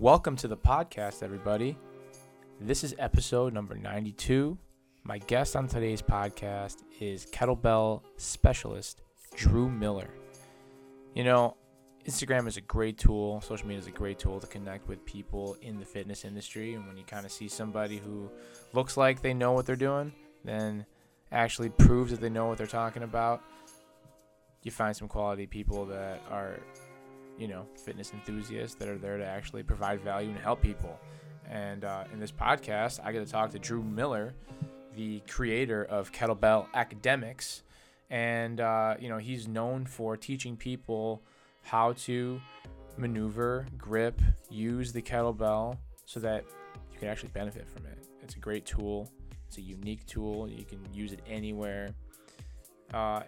Welcome to the podcast, everybody. This is episode number 92. My guest on today's podcast is kettlebell specialist Drew Miller. You know, Instagram is a great tool, social media is a great tool to connect with people in the fitness industry. And when you kind of see somebody who looks like they know what they're doing, then actually proves that they know what they're talking about, you find some quality people that are you know, fitness enthusiasts that are there to actually provide value and help people. And uh, in this podcast, I get to talk to Drew Miller, the creator of Kettlebell Academics. And, uh, you know, he's known for teaching people how to maneuver, grip, use the kettlebell so that you can actually benefit from it. It's a great tool, it's a unique tool. You can use it anywhere. Uh,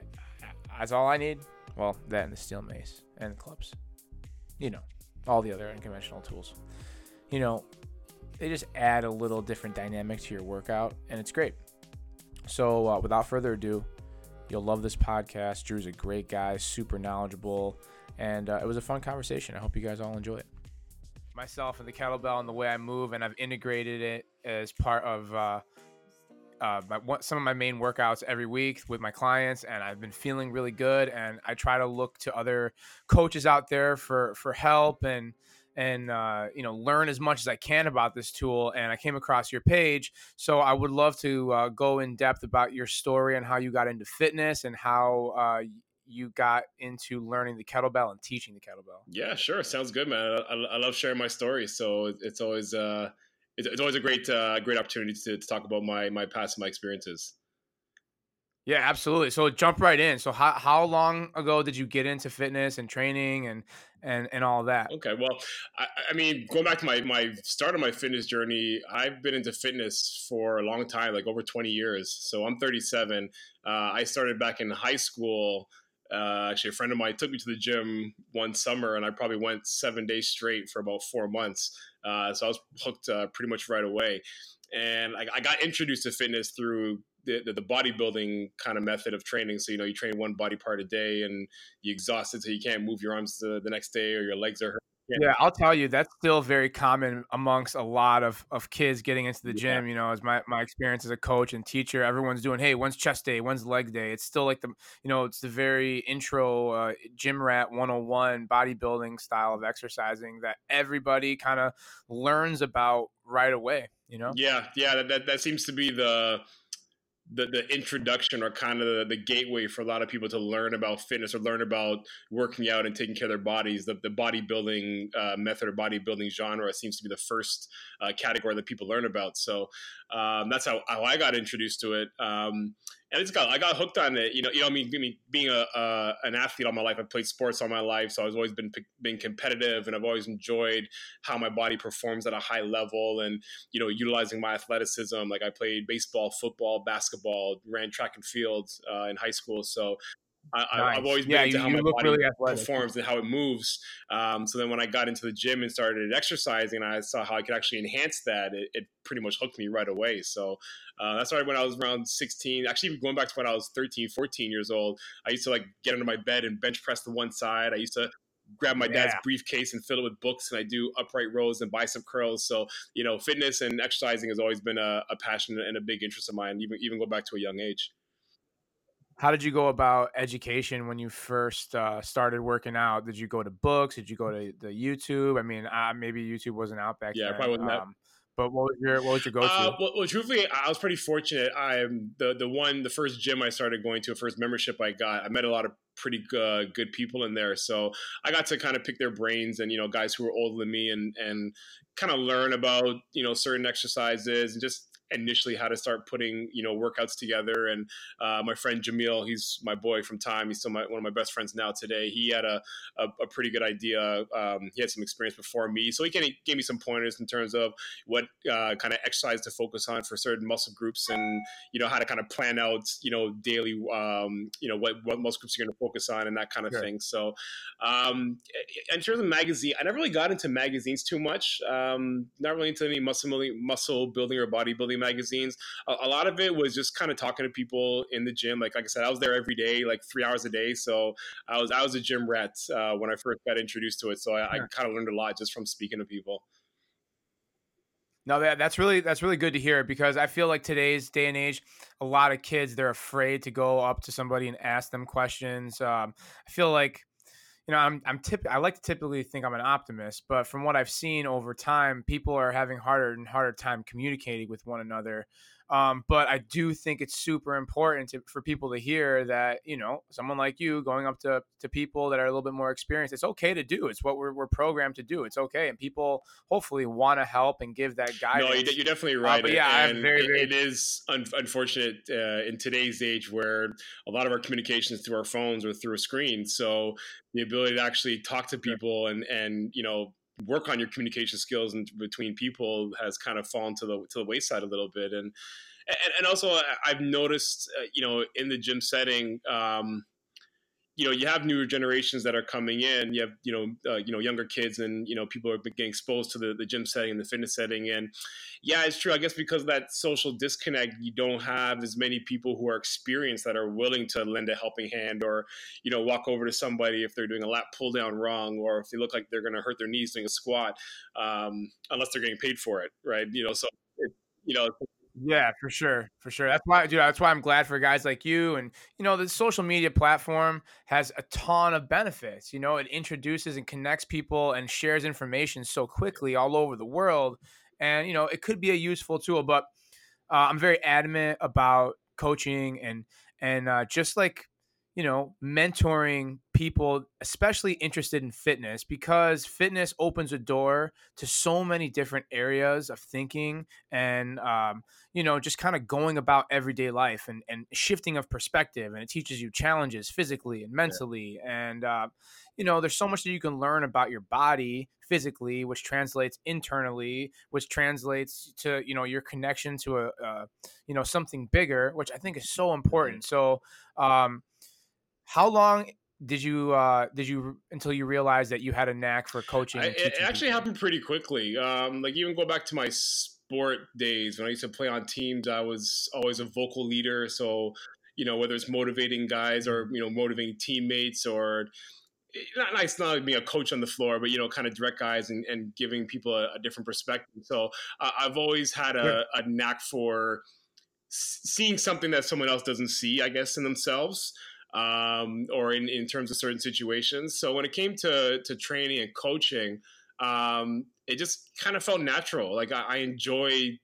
that's all I need. Well, that and the steel mace and the clubs you know, all the other unconventional tools. You know, they just add a little different dynamic to your workout, and it's great. So, uh, without further ado, you'll love this podcast. Drew's a great guy, super knowledgeable, and uh, it was a fun conversation. I hope you guys all enjoy it. Myself and the kettlebell and the way I move, and I've integrated it as part of uh, uh, my, some of my main workouts every week with my clients, and I've been feeling really good. And I try to look to other coaches out there for for help and and uh, you know learn as much as I can about this tool. And I came across your page, so I would love to uh, go in depth about your story and how you got into fitness and how uh, you got into learning the kettlebell and teaching the kettlebell. Yeah, sure, sounds good, man. I, I love sharing my story, so it's always uh, it's, it's always a great uh, great opportunity to, to talk about my my past and my experiences. Yeah, absolutely. So jump right in. So how how long ago did you get into fitness and training and and and all that? Okay, well, I, I, mean, going back to my my start of my fitness journey, I've been into fitness for a long time, like over twenty years. So I'm 37. Uh, I started back in high school. Uh, actually, a friend of mine took me to the gym one summer, and I probably went seven days straight for about four months. Uh, so I was hooked uh, pretty much right away. And I, I got introduced to fitness through the, the, the, bodybuilding kind of method of training. So, you know, you train one body part a day and you exhaust it so you can't move your arms the, the next day or your legs are hurt yeah. yeah. I'll tell you that's still very common amongst a lot of, of kids getting into the gym. Yeah. You know, as my, my experience as a coach and teacher, everyone's doing, hey, when's chest day? When's leg day? It's still like the, you know, it's the very intro uh, gym rat 101 bodybuilding style of exercising that everybody kind of learns about right away, you know? Yeah. Yeah. That, that, that seems to be the, the, the introduction or kind of the, the, gateway for a lot of people to learn about fitness or learn about working out and taking care of their bodies. The, the bodybuilding uh, method or bodybuilding genre seems to be the first uh, category that people learn about. So um, that's how, how I got introduced to it. Um, and it's got I got hooked on it. You know, you know, I mean, I mean being a uh, an athlete all my life, I've played sports all my life, so I've always been been competitive, and I've always enjoyed how my body performs at a high level, and you know, utilizing my athleticism. Like I played baseball, football, basketball, ran track and field uh, in high school, so I, nice. I've always been yeah, into you, how my body really performs and how it moves. Um, so then when I got into the gym and started exercising, I saw how I could actually enhance that. It, it pretty much hooked me right away. So uh, that's why when I was around 16, actually going back to when I was 13, 14 years old, I used to like get under my bed and bench press to one side. I used to grab my dad's yeah. briefcase and fill it with books and I do upright rows and bicep curls. So, you know, fitness and exercising has always been a, a passion and a big interest of mine, even, even go back to a young age. How did you go about education when you first uh, started working out? Did you go to books? Did you go to the YouTube? I mean, uh, maybe YouTube wasn't out back yeah, then. Yeah, probably wasn't um, but what was your what was your go to? Uh, well, well, truthfully, I was pretty fortunate. I'm the the one the first gym I started going to, first membership I got. I met a lot of pretty good, good people in there, so I got to kind of pick their brains and you know guys who were older than me and and kind of learn about you know certain exercises and just initially how to start putting you know workouts together. And uh, my friend Jamil, he's my boy from time. He's still my, one of my best friends now today. He had a, a, a pretty good idea. Um, he had some experience before me, so he can, gave me some pointers in terms of what uh, kind of exercise to focus on for certain muscle groups, and you know how to kind of plan out you know daily um, you know what what muscle groups you're going to focus on and that kind of sure. thing. So um, in terms of magazine, I never really got into magazines too much. Um, not really into any muscle muscle building or bodybuilding magazines. A, a, lot of it was just kind of talking to people in the gym. Like like I said, I was there every day, like three hours a day. So I was I was a gym rat uh, when I first got introduced to it. So I, I kind of learned a lot just from speaking to people. No, that that's really that's really good to hear because I feel like today's day and age, a lot of kids they're afraid to go up to somebody and ask them questions. Um, I feel like, you know, I'm I'm tip I like to typically think I'm an optimist, but from what I've seen over time, people are having harder and harder time communicating with one another. Um, but I do think it's super important to, for people to hear that, you know, someone like you going up to, to people that are a little bit more experienced, it's okay to do. It's what we're, we're programmed to do. It's okay. And people hopefully want to help and give that guidance. No, you're definitely right. Uh, but yeah, and very, very... it is un- unfortunate uh, in today's age where a lot of our communications through our phones or through a screen. So the ability to actually talk to people and, and, you know, work on your communication skills and between people has kind of fallen to the to the wayside a little bit. And and, and also I've noticed uh, you know in the gym setting um, you know you have newer generations that are coming in. You have you know uh, you know younger kids and you know people are getting exposed to the, the gym setting and the fitness setting. And yeah it's true. I guess because of that social disconnect you don't have as many people who are experienced that are willing to lend a helping hand or you know walk over to somebody if they're doing a lat pull down wrong or if they look like they're going to hurt their knees doing a squat um, unless they're getting paid for it right? You know so it, you know yeah, for sure, for sure. That's why, dude. That's why I'm glad for guys like you. And you know, the social media platform has a ton of benefits. You know, it introduces and connects people and shares information so quickly all over the world. And you know, it could be a useful tool. But uh, I'm very adamant about coaching and and uh, just like you know, mentoring people, especially interested in fitness, because fitness opens a door to so many different areas of thinking and, um, you know, just kind of going about everyday life and, and shifting of perspective. And it teaches you challenges physically and mentally. Yeah. And, uh, you know, there's so much that you can learn about your body physically, which translates internally, which translates to, you know, your connection to a, uh, you know, something bigger, which I think is so mm-hmm. important. So, um, how long did you uh did you until you realized that you had a knack for coaching? I, it actually people? happened pretty quickly. Um, like even go back to my sport days when I used to play on teams, I was always a vocal leader. So you know whether it's motivating guys or you know motivating teammates or eh, not nice not being a coach on the floor, but you know, kind of direct guys and, and giving people a, a different perspective. So uh, I've always had a, a knack for seeing something that someone else doesn't see, I guess, in themselves um, or in, in terms of certain situations. So when it came to, to training and coaching, um, it just kind of felt natural. Like I, I enjoy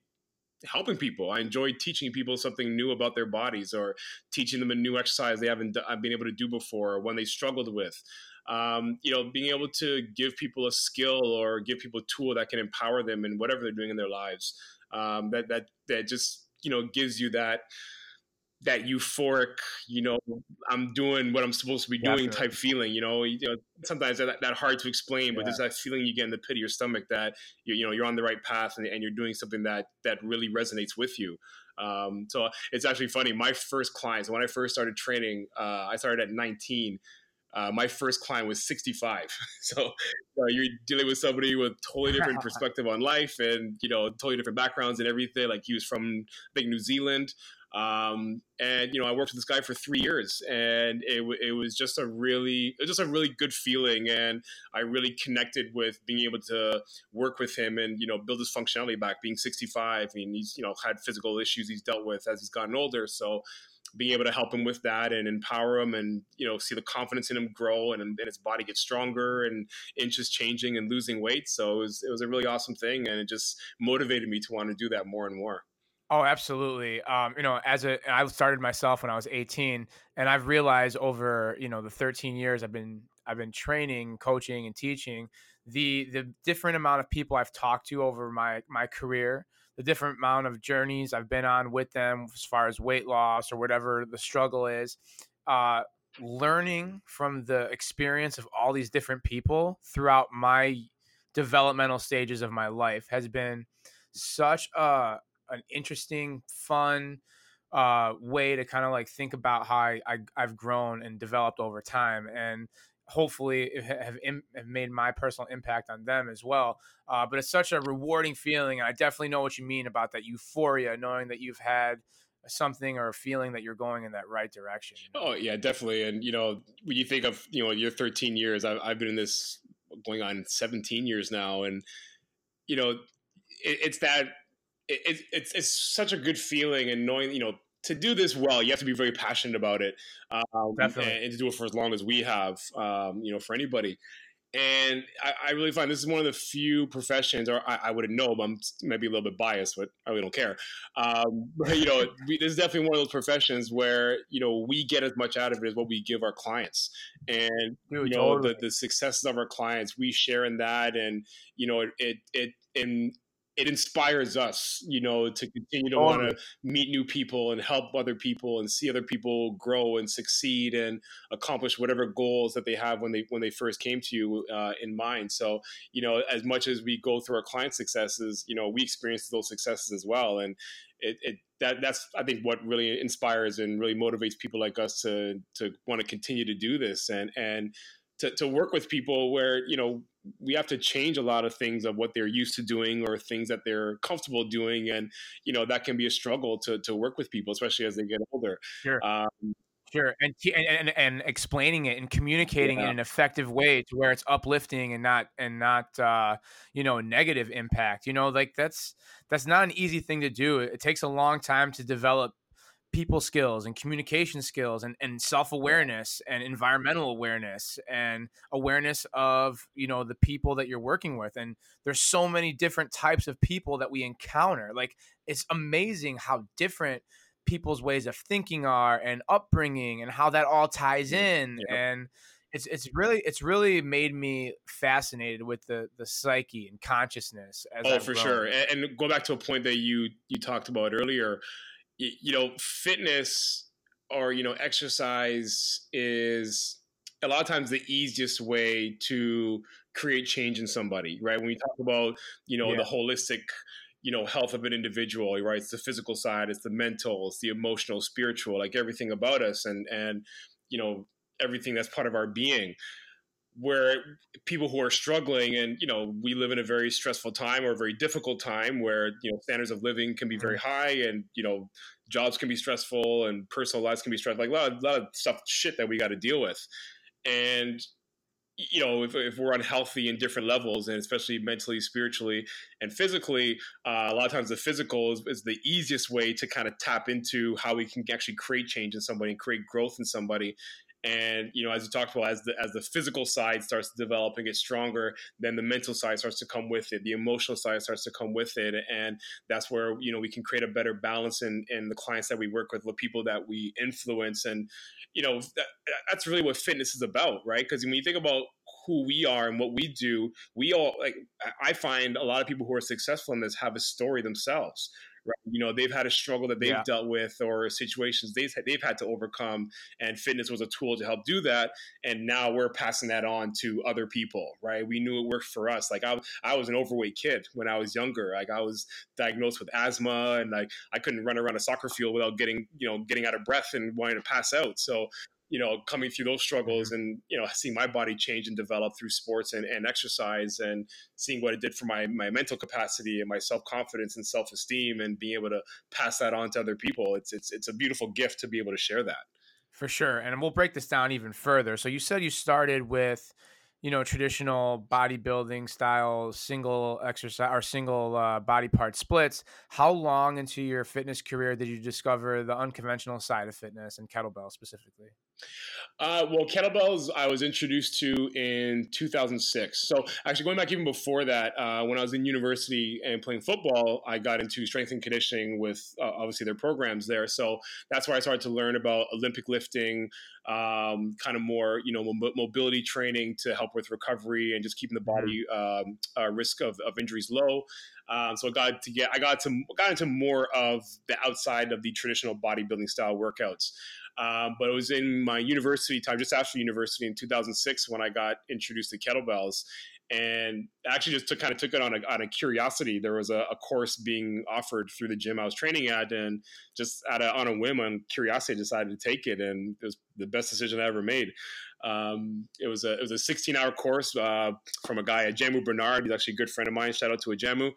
helping people. I enjoy teaching people something new about their bodies or teaching them a new exercise they haven't been able to do before or when they struggled with. Um, you know, being able to give people a skill or give people a tool that can empower them in whatever they're doing in their lives. Um, that that that just you know gives you that that euphoric, you know, I'm doing what I'm supposed to be doing type feeling. You know, you know, sometimes that, that hard to explain, but yeah. there's that feeling you get in the pit of your stomach that you, you know you're on the right path and, and you're doing something that that really resonates with you. Um, so it's actually funny. My first clients, when I first started training, uh, I started at 19. Uh, my first client was 65. so uh, you're dealing with somebody with totally different perspective on life and, you know, totally different backgrounds and everything. Like he was from, I think, New Zealand. Um, and you know, I worked with this guy for three years, and it, it was just a really, it was just a really good feeling, and I really connected with being able to work with him and you know build his functionality back. Being 65, I mean, he's you know had physical issues he's dealt with as he's gotten older, so being able to help him with that and empower him and you know see the confidence in him grow and, and his body get stronger and inches changing and losing weight so it was it was a really awesome thing and it just motivated me to want to do that more and more Oh, absolutely. Um, you know, as a I started myself when I was 18, and I've realized over you know the 13 years I've been I've been training, coaching, and teaching the the different amount of people I've talked to over my my career, the different amount of journeys I've been on with them as far as weight loss or whatever the struggle is. Uh, learning from the experience of all these different people throughout my developmental stages of my life has been such a an interesting, fun uh, way to kind of like think about how I, I have grown and developed over time, and hopefully have, have made my personal impact on them as well. Uh, but it's such a rewarding feeling, and I definitely know what you mean about that euphoria, knowing that you've had something or a feeling that you're going in that right direction. You know? Oh yeah, definitely. And you know, when you think of you know your 13 years, I've, I've been in this going on 17 years now, and you know it, it's that it, it's it's such a good feeling and knowing you know to do this well, you have to be very passionate about it, um, Definitely. And, and, to do it for as long as we have, um, you know, for anybody. And I, I, really find this is one of the few professions, or I, I wouldn't know, but I'm maybe a little bit biased, but I really don't care. Um, but, you know, we, this is definitely one of those professions where, you know, we get as much out of it as what we give our clients. And, you know, totally. the, the successes of our clients, we share in that. And, you know, it, it, it in it inspires us, you know, to continue to oh, want to meet new people and help other people and see other people grow and succeed and accomplish whatever goals that they have when they when they first came to you uh, in mind. So, you know, as much as we go through our client successes, you know, we experience those successes as well, and it, it that that's I think what really inspires and really motivates people like us to to want to continue to do this. And and to, to work with people where you know we have to change a lot of things of what they're used to doing or things that they're comfortable doing and you know that can be a struggle to to work with people especially as they get older sure um, Sure, and, and and explaining it and communicating yeah. in an effective way to where it's uplifting and not and not uh, you know negative impact. You know, like that's that's not an easy thing to do. It takes a long time to develop people skills and communication skills and, and self-awareness and environmental mm-hmm. awareness and awareness of you know the people that you're working with. And there's so many different types of people that we encounter. Like it's amazing how different people's ways of thinking are and upbringing and how that all ties mm-hmm. in. Yep. and it's it's really it's really made me fascinated with the the psyche and consciousness oh I've for grown. sure and, and go back to a point that you you talked about earlier you know, fitness or, you know, exercise is a lot of times the easiest way to create change in somebody, right? When we talk about, you know, yeah. the holistic, you know, health of an individual, right? It's the physical side, it's the mental, it's the emotional, spiritual, like everything about us and, and, you know, everything that's part of our being where people who are struggling and you know we live in a very stressful time or a very difficult time where you know standards of living can be very mm-hmm. high and you know jobs can be stressful and personal lives can be stressful like a lot, of, a lot of stuff shit that we got to deal with and you know if, if we're unhealthy in different levels and especially mentally spiritually and physically uh, a lot of times the physical is, is, the easiest way to kind of tap into how we can actually create change in somebody and create growth in somebody and you know as you talked about as the as the physical side starts to develop and get stronger then the mental side starts to come with it. The emotional side starts to come with it. And that's where you know we can create a better balance in in the clients that we work with the people that we influence. And you know that, that's really what fitness is about right? Because when you think about who we are and what we do we all like i find a lot of people who are successful in this have a story themselves right? You know, they've had a struggle that they've yeah. dealt with or situations they've they've had to overcome, and fitness was a tool to help do that. And now we're passing that on to other people, right? We knew it worked for us. Like I, I was an overweight kid when I was younger. Like I was diagnosed with asthma, and like I couldn't run around a soccer field without getting you know getting out of breath and wanting to pass out. So you know, coming through those struggles mm-hmm. and, you know, seeing my body change and develop through sports and, and exercise and seeing what it did for my, my mental capacity and my self-confidence and self-esteem and being able to pass that on to other people. It's, it's, it's a beautiful gift to be able to share that. For sure. And we'll break this down even further. So you said you started with, you know, traditional bodybuilding style single exercise or single uh, body part splits. How long into your fitness career did you discover the unconventional side of fitness and kettlebell specifically? Uh, well, kettlebells I was introduced to in 2006. So actually, going back even before that, uh, when I was in university and playing football, I got into strength and conditioning with uh, obviously their programs there. So that's where I started to learn about Olympic lifting, um, kind of more you know mobility training to help with recovery and just keeping the mm-hmm. body um, uh, risk of, of injuries low. Um, so I got to get I got to got into more of the outside of the traditional bodybuilding style workouts. Um, but it was in my university time, just after university in 2006, when I got introduced to kettlebells, and actually just took kind of took it on a, on a curiosity. There was a, a, course being offered through the gym I was training at, and just a, on a whim, on curiosity, I decided to take it, and it was the best decision I ever made. Um, it was a it was a 16 hour course uh, from a guy, Jamu Bernard. He's actually a good friend of mine. Shout out to Jamu.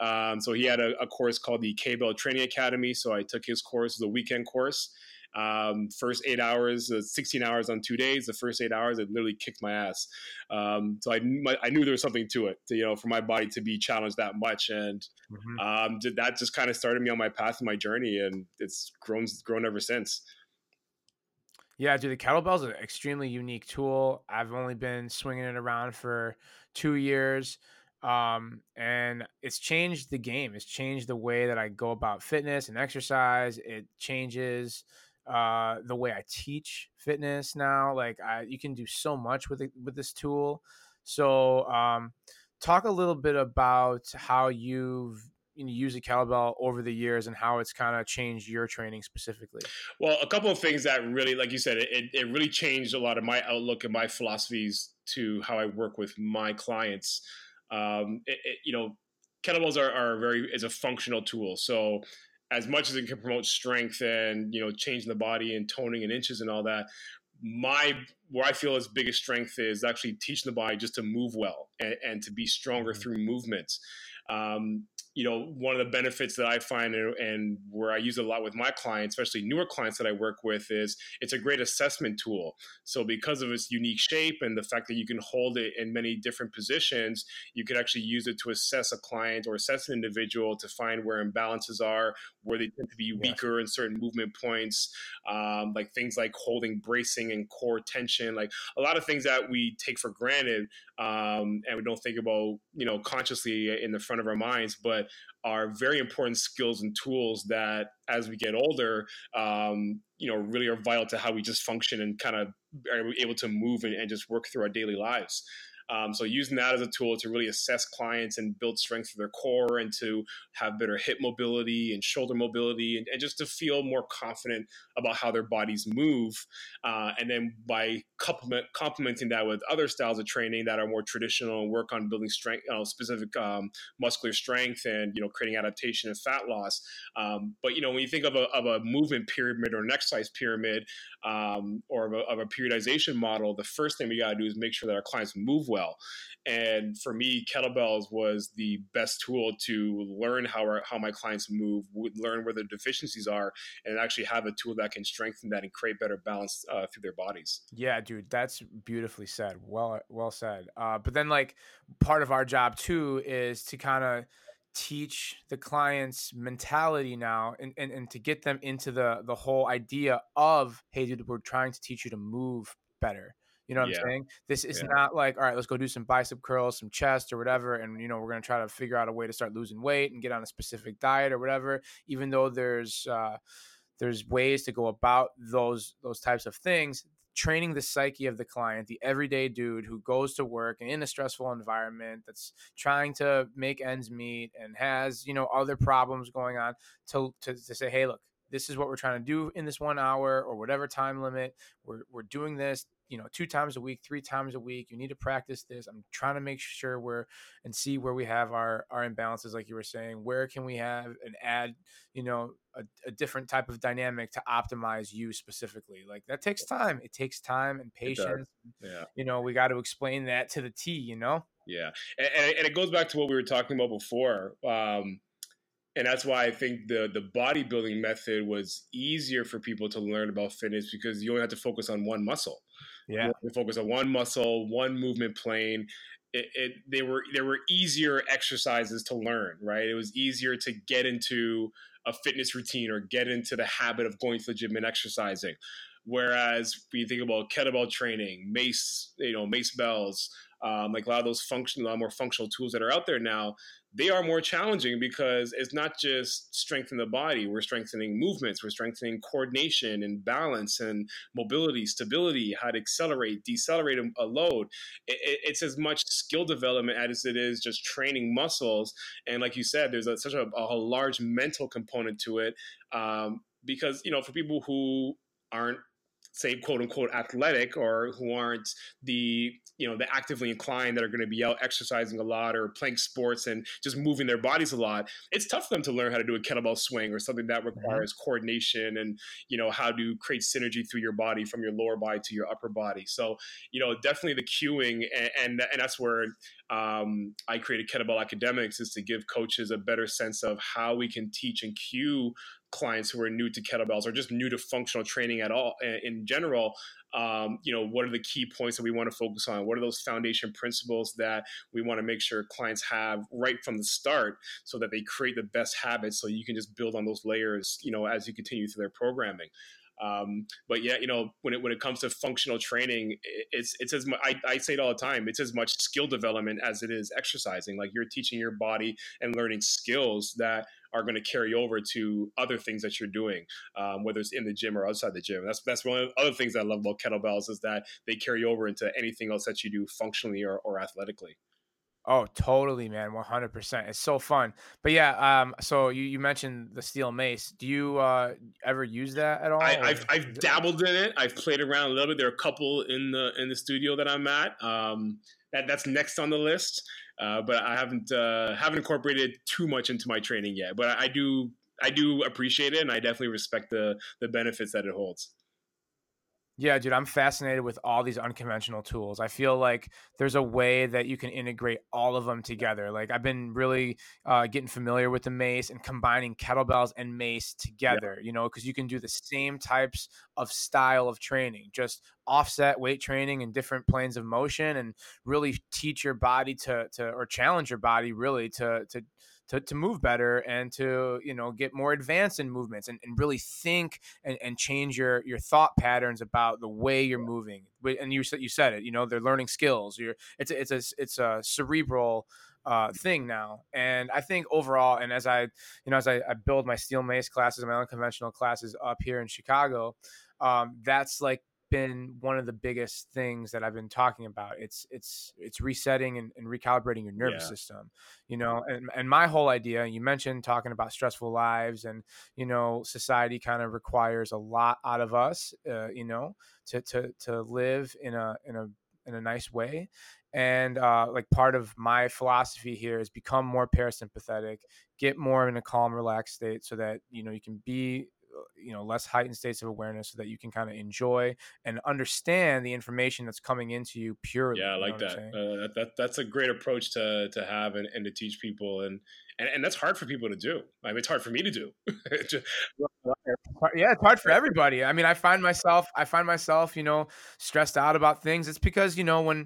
Um, so he had a, a, course called the K Bell Training Academy. So I took his course, the weekend course. Um, first eight hours, uh, 16 hours on two days. The first eight hours, it literally kicked my ass. Um, so I, my, I knew there was something to it, to, you know, for my body to be challenged that much, and mm-hmm. um, that just kind of started me on my path and my journey, and it's grown grown ever since. Yeah, dude, the kettlebell is an extremely unique tool. I've only been swinging it around for two years. Um, and it's changed the game. It's changed the way that I go about fitness and exercise. It changes uh, the way I teach fitness now. Like I, you can do so much with it, with this tool. So, um, talk a little bit about how you've you know, used a kettlebell over the years and how it's kind of changed your training specifically. Well, a couple of things that really, like you said, it, it really changed a lot of my outlook and my philosophies to how I work with my clients um, it, it, you know, kettlebells are, are very is a functional tool. So as much as it can promote strength and you know changing the body and toning and inches and all that, my where I feel its biggest strength is actually teaching the body just to move well and, and to be stronger mm-hmm. through movements. Um, you know, one of the benefits that I find and, and, where I use it a lot with my clients, especially newer clients that I work with, is it's a great assessment tool. So, because of its unique shape and the fact that you can hold it in many different positions, you can actually use it to assess a client or assess an individual to find where imbalances are, where they tend to be weaker in certain movement points, um, like things like holding bracing and core tension, like a lot of things that we take for granted um, and we don't think about, you know, consciously in the front of our minds, but are very important skills and tools that as we get older um, you know really are vital to how we just function and kind of are able to move and, and just work through our daily lives um, so using that as a tool to really assess clients and build strength for their core and to have better hip mobility and shoulder mobility and, and just to feel more confident about how their bodies move. Uh, and then by complement, complementing that with other styles of training that are more traditional and work on building strength, you know, specific um, muscular strength and, you know, creating adaptation and fat loss. Um, but, you know, when you think of a, of a movement pyramid or an exercise pyramid um, or of a, of a periodization model, the first thing we got to do is make sure that our clients move well. And for me, kettlebells was the best tool to learn how our, how my clients move, learn where their deficiencies are, and actually have a tool that can strengthen that and create better balance uh, through their bodies. Yeah, dude, that's beautifully said. Well, well said. Uh, but then, like, part of our job too is to kind of teach the client's mentality now and, and, and to get them into the the whole idea of hey dude we're trying to teach you to move better you know what yeah. I'm saying? This is yeah. not like, all right, let's go do some bicep curls, some chest or whatever. And, you know, we're going to try to figure out a way to start losing weight and get on a specific diet or whatever, even though there's, uh, there's ways to go about those, those types of things. Training the psyche of the client, the everyday dude who goes to work and in a stressful environment that's trying to make ends meet and has, you know, other problems going on to, to, to say, hey, look, this is what we're trying to do in this one hour or whatever time limit. We're, we're doing this you know two times a week three times a week. You need to practice this. I'm trying to make sure we're and see where we have our our imbalances like you were saying. Where can we have and add you know a, a different type of dynamic to optimize you specifically? Like that takes time. It takes time and patience. Yeah. You know we got to explain that to the t you know? Yeah. And, and it goes back to what we were talking about before um and that's why I think the the bodybuilding method was easier for people to learn about fitness because you only have to focus on one muscle. Yeah, you focus on one muscle, one movement plane. It, it, they were there were easier exercises to learn, right? It was easier to get into a fitness routine or get into the habit of going to the gym and exercising. Whereas when you think about kettlebell training, mace, you know, mace bells, um, like a lot of those functional, more functional tools that are out there now, they are more challenging because it's not just strengthening the body. We're strengthening movements. We're strengthening coordination and balance and mobility, stability, how to accelerate, decelerate a load. It, it's as much skill development as it is just training muscles. And like you said, there's a, such a, a, large mental component to it um, because, you know, for people who aren't say quote unquote athletic or who aren't the you know the actively inclined that are going to be out exercising a lot or playing sports and just moving their bodies a lot it's tough for them to learn how to do a kettlebell swing or something that mm-hmm. requires mm-hmm. coordination and you know how to create synergy through your body from your lower body to your upper body so you know definitely the cueing and and, and that's where um, I created Kettlebell Academics is to give coaches a better sense of how we can teach and cue clients who are new to kettlebells or just new to functional training at all in general um, you know what are the key points that we want to focus on? What are those foundation principles that we want to make sure clients have right from the start so that they create the best habits so you can just build on those layers you know as you continue through their programming um, but yeah, you know, when it when it comes to functional training, it's it's as much, I, I say it all the time. It's as much skill development as it is exercising. Like you're teaching your body and learning skills that are going to carry over to other things that you're doing, um, whether it's in the gym or outside the gym. That's that's one of the other things I love about kettlebells is that they carry over into anything else that you do functionally or, or athletically. Oh, totally, man. 100%. It's so fun. But yeah, um, so you, you mentioned the steel mace. Do you uh, ever use that at all? I, have I've dabbled in it. I've played around a little bit. There are a couple in the in the studio that I'm at. Um, that that's next on the list. Uh, but I haven't uh, haven't incorporated too much into my training yet. But I, I do I do appreciate it, and I definitely respect the the benefits that it holds. Yeah, dude, I'm fascinated with all these unconventional tools. I feel like there's a way that you can integrate all of them together. Like I've been really uh, getting familiar with the mace and combining kettlebells and mace together. Yeah. You know, because you can do the same types of style of training, just offset weight training and different planes of motion, and really teach your body to to or challenge your body really to to to, to move better and to you know get more advanced in movements and, and really think and, and change your your thought patterns about the way you're moving. And you said you said it you know they're learning skills. You're it's a, it's a it's a cerebral uh, thing now. And I think overall, and as I, you know, as I, I build my steel mace classes, my unconventional classes up here in Chicago, um, that's like been one of the biggest things that I've been talking about. It's it's it's resetting and, and recalibrating your nervous yeah. system. You know, and, and my whole idea, you mentioned talking about stressful lives and, you know, society kind of requires a lot out of us, uh, you know, to, to, to live in a, in a, in a nice way. And uh, like part of my philosophy here is become more parasympathetic, get more in a calm, relaxed state so that, you know, you can be you know less heightened states of awareness so that you can kind of enjoy and understand the information that's coming into you purely yeah i like that. Uh, that that's a great approach to to have and, and to teach people and, and and that's hard for people to do i mean it's hard for me to do yeah it's hard for everybody i mean i find myself i find myself you know stressed out about things it's because you know when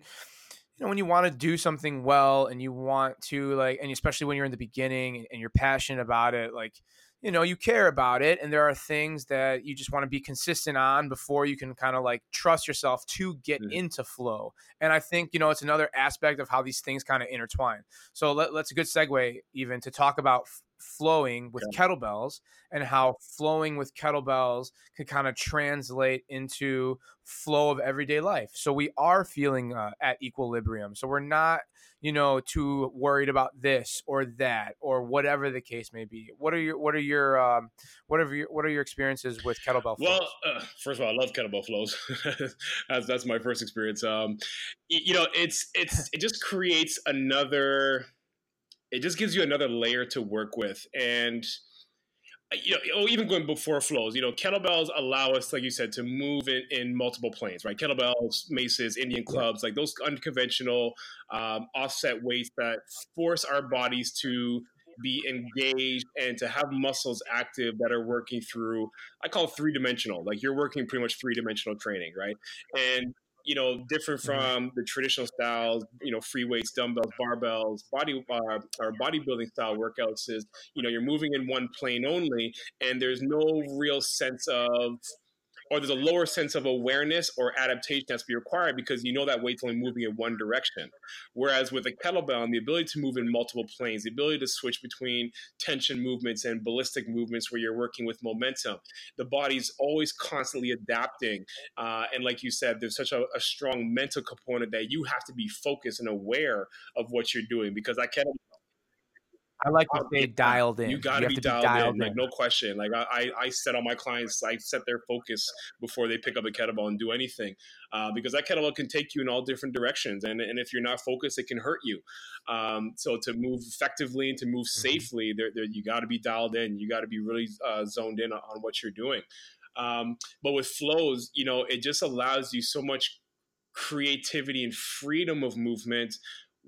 you know when you want to do something well and you want to like and especially when you're in the beginning and you're passionate about it like you know you care about it and there are things that you just want to be consistent on before you can kind of like trust yourself to get mm. into flow and i think you know it's another aspect of how these things kind of intertwine so let, us a good segue even to talk about flowing with yeah. kettlebells and how flowing with kettlebells could kind of translate into flow of everyday life so we are feeling uh, at equilibrium so we're not you know, too worried about this or that or whatever the case may be. What are your what are your um, what are your what are your experiences with kettlebell flows? Well, uh, first of all, I love kettlebell flows. that's that's my first experience. Um, you know, it's it's it just creates another. It just gives you another layer to work with, and you know, oh, even going before flows, you know, kettlebells allow us, like you said, to move in, in multiple planes, right? Kettlebells, maces, Indian clubs, like those unconventional um, offset weights that force our bodies to be engaged and to have muscles active that are working through, I call three dimensional, like you're working pretty much three dimensional training, right? And you know, different mm-hmm. from the traditional styles, you know, free weights, dumbbells, barbells, body uh, or bodybuilding style workouts is, you know, you're moving in one plane only, and there's no real sense of or there's a lower sense of awareness or adaptation that's be required because you know that weight's only moving in one direction. Whereas with a kettlebell and the ability to move in multiple planes, the ability to switch between tension movements and ballistic movements where you're working with momentum, the body's always constantly adapting. Uh, and like you said, there's such a, a strong mental component that you have to be focused and aware of what you're doing because that kettlebell I like to stay dialed in. You got to be dialed, dialed in, in, like no question. Like I, I set all my clients, I set their focus before they pick up a kettlebell and do anything, uh, because that kettlebell can take you in all different directions, and and if you're not focused, it can hurt you. Um, so to move effectively and to move mm-hmm. safely, there, there you got to be dialed in. You got to be really uh, zoned in on, on, what you're doing. Um, but with flows, you know, it just allows you so much creativity and freedom of movement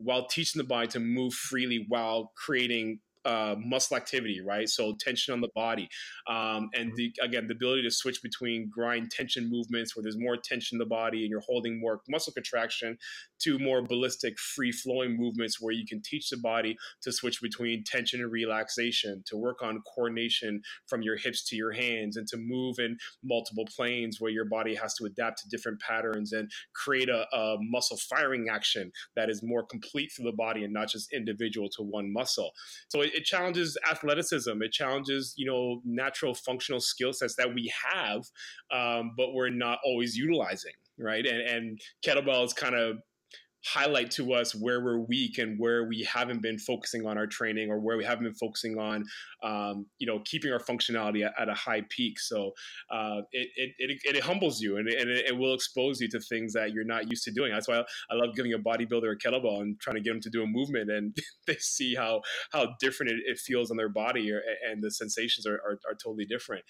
while teaching the body to move freely while creating uh, muscle activity, right? So tension on the body, um, and the, again the ability to switch between grind tension movements where there's more tension in the body and you're holding more muscle contraction, to more ballistic free flowing movements where you can teach the body to switch between tension and relaxation, to work on coordination from your hips to your hands, and to move in multiple planes where your body has to adapt to different patterns and create a, a muscle firing action that is more complete through the body and not just individual to one muscle. So it, challenges athleticism. It challenges you know natural functional skill sets that we have, um, but we're not always utilizing. Right, and, and kettlebells kind of highlight to us where we're weak and where we haven't been focusing on our training or where we haven't been focusing on um, you know keeping our functionality at, at a high peak. So uh, it, it, it, it, humbles you and, it, and it, will expose you to things that you're not used to doing. That's why I, love giving a bodybuilder a kettlebell and trying to get them to do a movement and they see how how different it, feels on their body or, and the sensations are, are, are totally different.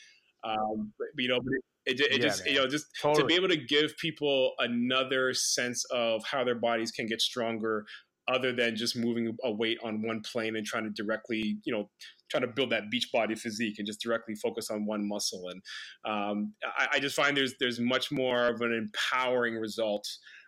Um, but, you know, it, it yeah, just man. you know just totally. to be able to give people another sense of how their bodies can get stronger other than just moving a weight on one plane and trying to directly you know trying to build that beach body physique and just directly focus on one muscle and um, I, I, just find there's there's much more of an empowering result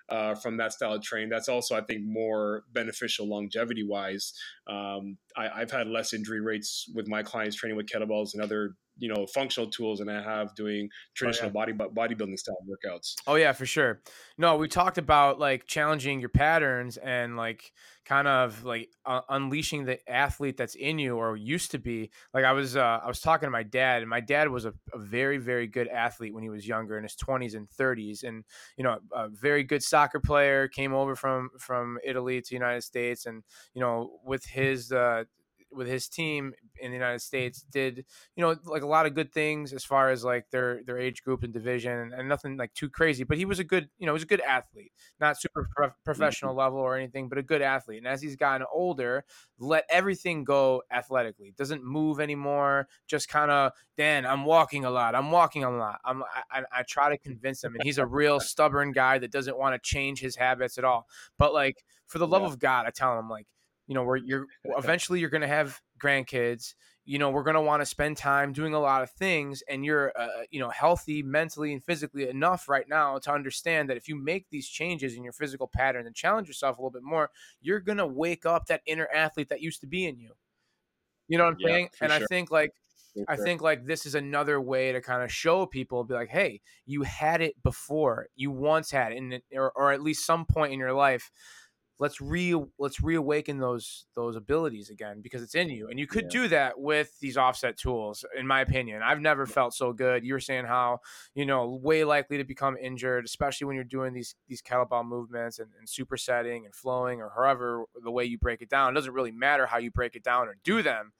uh, from that style of training. That's also, I think, more beneficial longevity wise. Um, I, have had less injury rates with my clients training with kettlebells and other you know functional tools than I have doing traditional oh, yeah. body bodybuilding style workouts. Oh yeah, for sure. No, we talked about like challenging your patterns and like kind of like uh, unleashing the athlete that's in you or used to be. Like I was uh, I was talking to my dad, and my dad was a, a very very good athlete when he was younger in his 20s and 30s, and you know a very good soccer player. Came over from from Italy to the United States, and you know with his uh, with his team in the United States did you know like a lot of good things as far as like their their age group and division and nothing like too crazy but he was a good you know he was a good athlete not super pro- professional mm-hmm. level or anything but a good athlete and as he's gotten older let everything go athletically doesn't move anymore just kind of Dan I'm walking a lot I'm walking a lot I'm I, I try to convince him and he's a real stubborn guy that doesn't want to change his habits at all but like for the love yeah. of God I tell him like you know where you're eventually you're going to have grandkids you know we're going to want to spend time doing a lot of things and you're uh, you know healthy mentally and physically enough right now to understand that if you make these changes in your physical pattern and challenge yourself a little bit more you're going to wake up that inner athlete that used to be in you. You know what i'm yeah, saying? and sure. i think like I think like this is another way to kind of show people, be like, hey, you had it before, you once had it, in, or, or at least some point in your life let's re let's reawaken those those abilities again because it's in you and you could yeah. do that with these offset tools in my opinion i've never felt so good you were saying how you know way likely to become injured especially when you're doing these these kettlebell movements and, and supersetting and flowing or however the way you break it down it doesn't really matter how you break it down or do them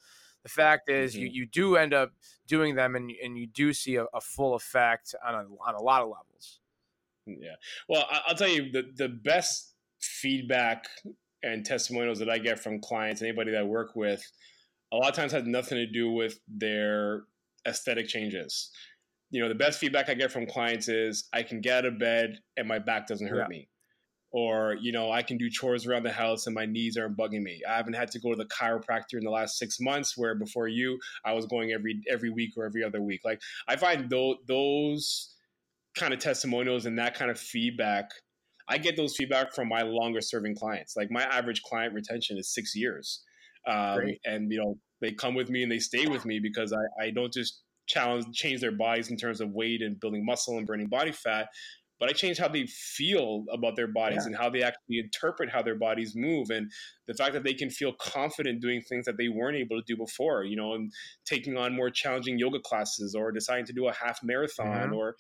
the fact is mm-hmm. you, you do end up doing them and, and you do see a, a full effect on a, on a lot of levels yeah well i'll tell you the, the best feedback and testimonials that I get from clients, anybody that I work with, a lot of times has nothing to do with their aesthetic changes. You know, the best feedback I get from clients is I can get out of bed and my back doesn't hurt yeah. me. Or, you know, I can do chores around the house and my knees aren't bugging me. I haven't had to go to the chiropractor in the last six months, where before you, I was going every every week or every other week. Like I find those those kind of testimonials and that kind of feedback I get those feedback from my longer serving clients. Like my average client retention is six years. Um, and, you know, they come with me and they stay with me because I, I don't just challenge, change their bodies in terms of weight and building muscle and burning body fat, but I change how they feel about their bodies yeah. and how they actually interpret how their bodies move and the fact that they can feel confident doing things that they weren't able to do before, you know, and taking on more challenging yoga classes or deciding to do a half marathon mm-hmm. or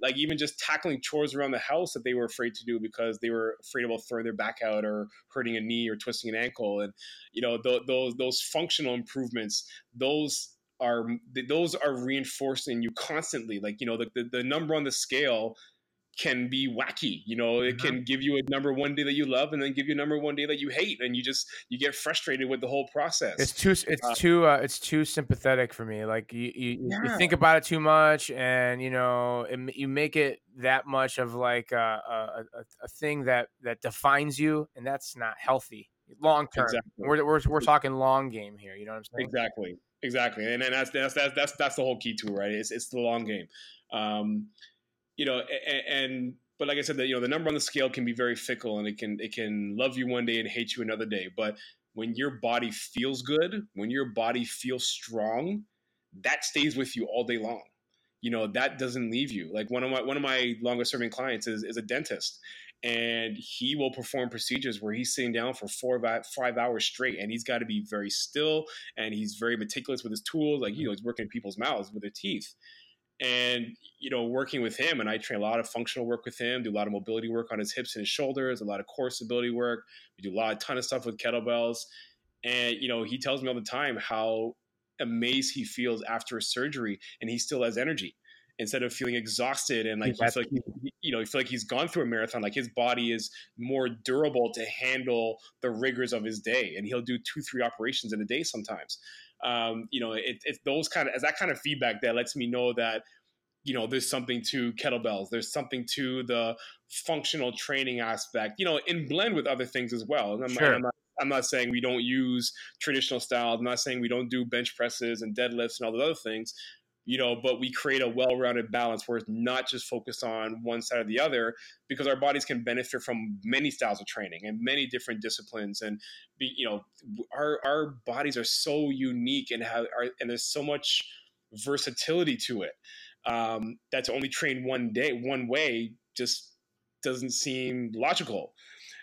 like even just tackling chores around the house that they were afraid to do because they were afraid about throwing their back out or hurting a knee or twisting an ankle. And you know th- those those functional improvements those are those are reinforcing you constantly. Like you know the, the, the number on the scale can be wacky. You know, it mm-hmm. can give you a number one day that you love, and then give you a number one day that you hate, and you just you get frustrated with the whole process. It's too it's uh, too uh, it's too sympathetic for me. Like you you, yeah. you, think about it too much, and you know it, you make it that much of like a, a, a, a thing that that defines you, and that's not healthy. long term. Exactly. We're, we're we're talking long game here. You know what I'm saying? Exactly, exactly, and and that's that's that's that's, that's the whole key to it, right? It's it's the long game. Um, you know, and, and but like I said, that you know the number on the scale can be very fickle, and it can it can love you one day and hate you another day. But when your body feels good, when your body feels strong, that stays with you all day long. You know that doesn't leave you. Like one of my one of my longest serving clients is is a dentist, and he will perform procedures where he's sitting down for four five hours straight and he's got to be very still and he's very meticulous with his tools like you mm-hmm. know he's working in people's mouths with their teeth and you know working with him and i train a lot of functional work with him do a lot of mobility work on his hips and his shoulders a lot of core stability work we do a lot of ton of stuff with kettlebells and you know he tells me all the time how amazed he feels after a surgery and he still has energy instead of feeling exhausted and like like he, you know, you feel like he's gone through a marathon. Like his body is more durable to handle the rigors of his day, and he'll do two, three operations in a day sometimes. Um, you know, it, it's those kind of as that kind of feedback that lets me know that you know there's something to kettlebells there's something to the functional training aspect you know in blend with other things as well and I'm, sure. I'm, not, I'm not saying we don't use traditional styles i'm not saying we don't do bench presses and deadlifts and all those other things you know, but we create a well-rounded balance where it's not just focused on one side or the other, because our bodies can benefit from many styles of training and many different disciplines, and be, you know, our our bodies are so unique and have are, and there's so much versatility to it um, that to only train one day one way just doesn't seem logical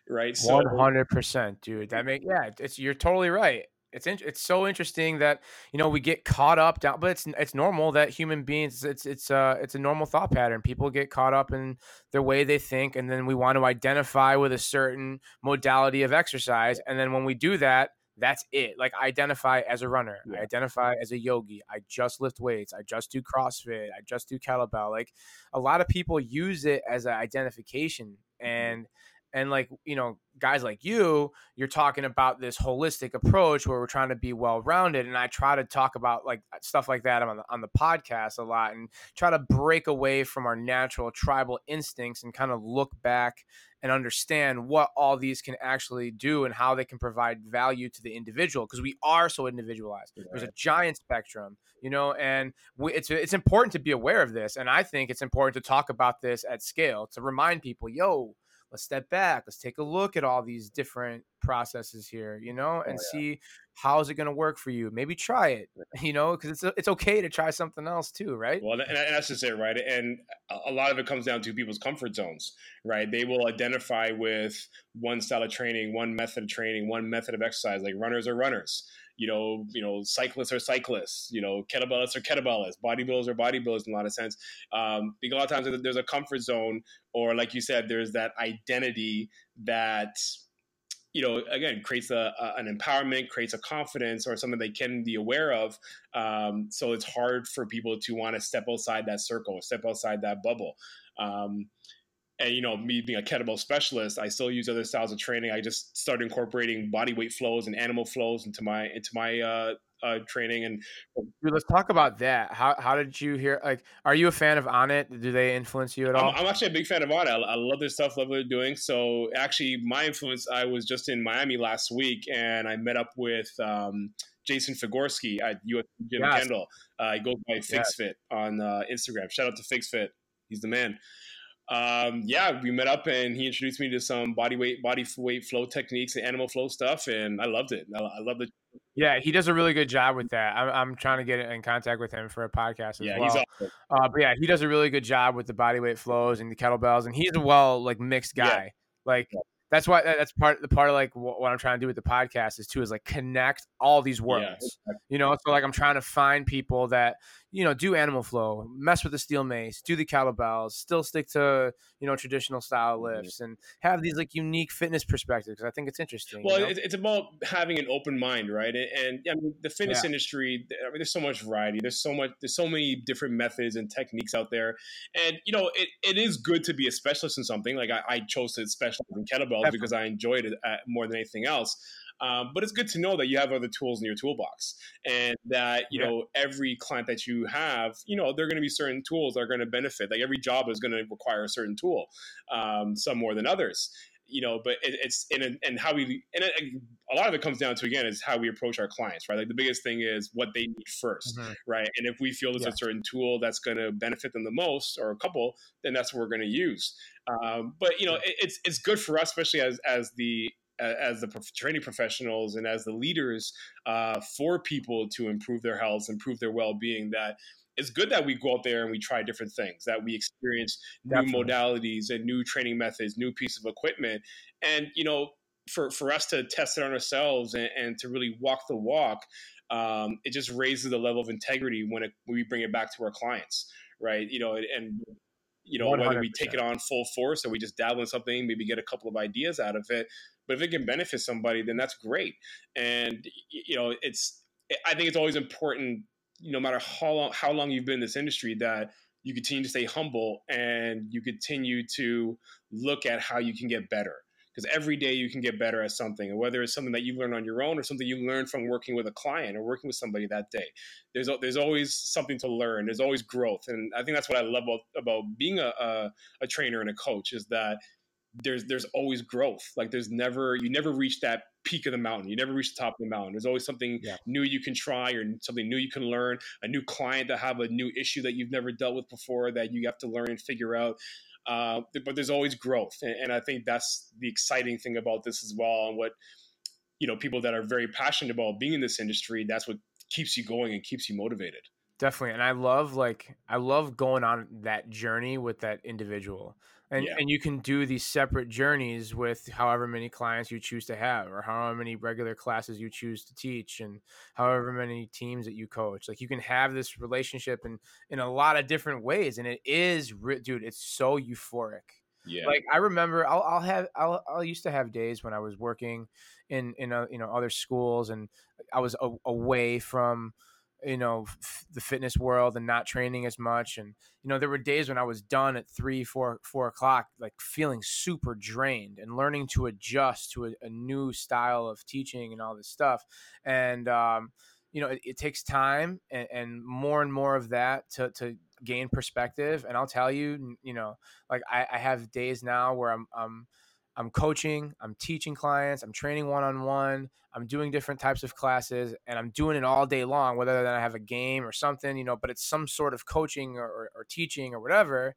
right? So 100% dude. That make yeah it's you're totally right it's in, it's so interesting that you know we get caught up down, but it's it's normal that human beings it's it's uh it's a normal thought pattern. People get caught up in their way they think, and then we want to identify with a certain modality of exercise, and then when we do that, that's it. Like I identify as a runner, yeah. I identify as a yogi. I just lift weights. I just do CrossFit. I just do kettlebell. Like a lot of people use it as an identification, mm-hmm. and and like you know guys like you you're talking about this holistic approach where we're trying to be well rounded and i try to talk about like uh, stuff like that on the, on the podcast a lot and try to break away from our natural tribal instincts and kind of look back and understand what all these can actually do and how they can provide value to the individual because we are so individualized. There's a giant spectrum you know and we, it's it's important to be aware of this and i think it's important to talk about this at scale to remind people yo let's step back let's take a look at all these different processes here you know oh, and oh, yeah. see how is it going to work for you? Maybe try it you know because it's, uh, it's okay to try something else too right? Well and that's just it right? And a lot of it comes down to people's comfort zones right? They will identify with one style of training one method of training one method of exercise like runners are runners you know, you know, cyclists are cyclists, you know, kettlebellists are kettlebellists, bodybuilders are bodybuilders in a lot of sense. Um, because a lot of times there's a comfort zone, or like you said, there's that identity that you know again creates a, a, an empowerment creates a confidence or something they can be aware of um, so it's hard for people to want to step outside that circle step outside that bubble um, and you know me being a kettlebell specialist i still use other styles of training i just started incorporating body weight flows and animal flows into my into my uh, uh, training and Dude, let's talk about that how, how did you hear like are you a fan of Onnit do they influence you at all i'm, I'm actually a big fan of Onnit I, I, love their stuff love what they're doing so actually my influence i was just in miami last week and i met up with um, Jason Figorski at US Gym yes. Kendall. Uh, he goes by FixFit yes. on uh, Instagram. Shout out to FixFit. He's the man um, yeah, we met up and he introduced me to some body weight, body weight flow techniques and animal flow stuff, and I loved it. I, I loved it. Yeah, he does a really good job with that. I'm, I'm trying to get in contact with him for a podcast as yeah, well. He's awesome. uh, but yeah, he does a really good job with the body weight flows and the kettlebells, and he's a well like mixed guy. Yeah. Like that's why that's part the part of like what I'm trying to do with the podcast is too is like connect all these worlds. Yeah. You know, so like I'm trying to find people that you know do animal flow, mess with the steel mace, do the kettlebells, still stick to you know traditional style mm-hmm. lifts, and have these like unique fitness perspectives. I think it's interesting. Well, you know? it's about having an open mind, right? And, and I mean, the fitness yeah. industry, I mean, there's so much variety. There's so much. There's so many different methods and techniques out there, and you know, it, it is good to be a specialist in something. Like I, I chose to specialize in kettlebells Definitely. because I enjoyed it uh, more than anything else. Um, but it's good to know that you have other tools in your toolbox and that, you yeah. know, every client that you have, you know, there are going to be certain tools that are going to benefit. Like every job is going to require a certain tool, um, some more than others you know, but it, it's in and how we and it, a lot of it comes down to again is how we approach our clients, right? Like the biggest thing is what they need 1st mm-hmm. right? And if we feel there's yeah. a certain tool that's going to benefit them the most, or a couple, then that's what we're going to use. Um, but you know, it, it's it's good for us, especially as as the as the training professionals and as the leaders uh, for people to improve their health, improve their well-being. That it's good that we go out there and we try different things, that we experience Definitely. new modalities and new training methods, new piece of equipment, and you know, for for us to test it on ourselves and, and to really walk the walk. Um, it just raises the level of integrity when, it, when we bring it back to our clients, right? You know, and you know 100%. whether we take it on full force or we just dabble in something maybe get a couple of ideas out of it but if it can benefit somebody then that's great. And you know it's i think it's always important no matter how long how long you've been in this industry that you continue to stay humble and you continue to look at how you can get better. Because every day you can get better at something and whether it's something that you learn on your own or something you learn from working with a client or working with somebody that day. There's there's always something to learn. There's always growth. And i think that's what i love about, about being a, a, a trainer and a coach is that there's there's always growth. Like there's never you never reach that peak of the mountain. You never reach the top of the mountain. There's always something yeah. new you can try or something new you can learn a new client that have a new issue that you've never dealt with before that you have to learn and figure out. Uh, but there's always growth, and, and I think that's the exciting thing about this as well. And what you know, people that are very passionate about being in this industry, that's what keeps you going and keeps you motivated. Definitely and i love like i love going on that journey with that individual and yeah. and you can do these separate journeys with however many clients you choose to have or however many regular classes you choose to teach and however many teams that you coach. Like you can have this relationship in in a lot of different ways and it is dude it's so euphoric. Yeah. Like i remember i'll, I'll have I'll, i used to have days when i was working in in a, you know other schools and i was a, away from you know f- the fitness world and not training as much and you know there were days when i was done at three four four o'clock like feeling super drained and learning to adjust to a, a new style of teaching and all this stuff and um, you know it, it takes time and, and, more and more of that to, to gain perspective and i'll tell you you know like i, I have days now where i'm, I'm I'm coaching, I'm teaching clients, I'm training one on one, I'm doing different types of classes, and I'm doing it all day long, whether then I have a game or something, you know, but it's some sort of coaching or, or, or teaching or whatever.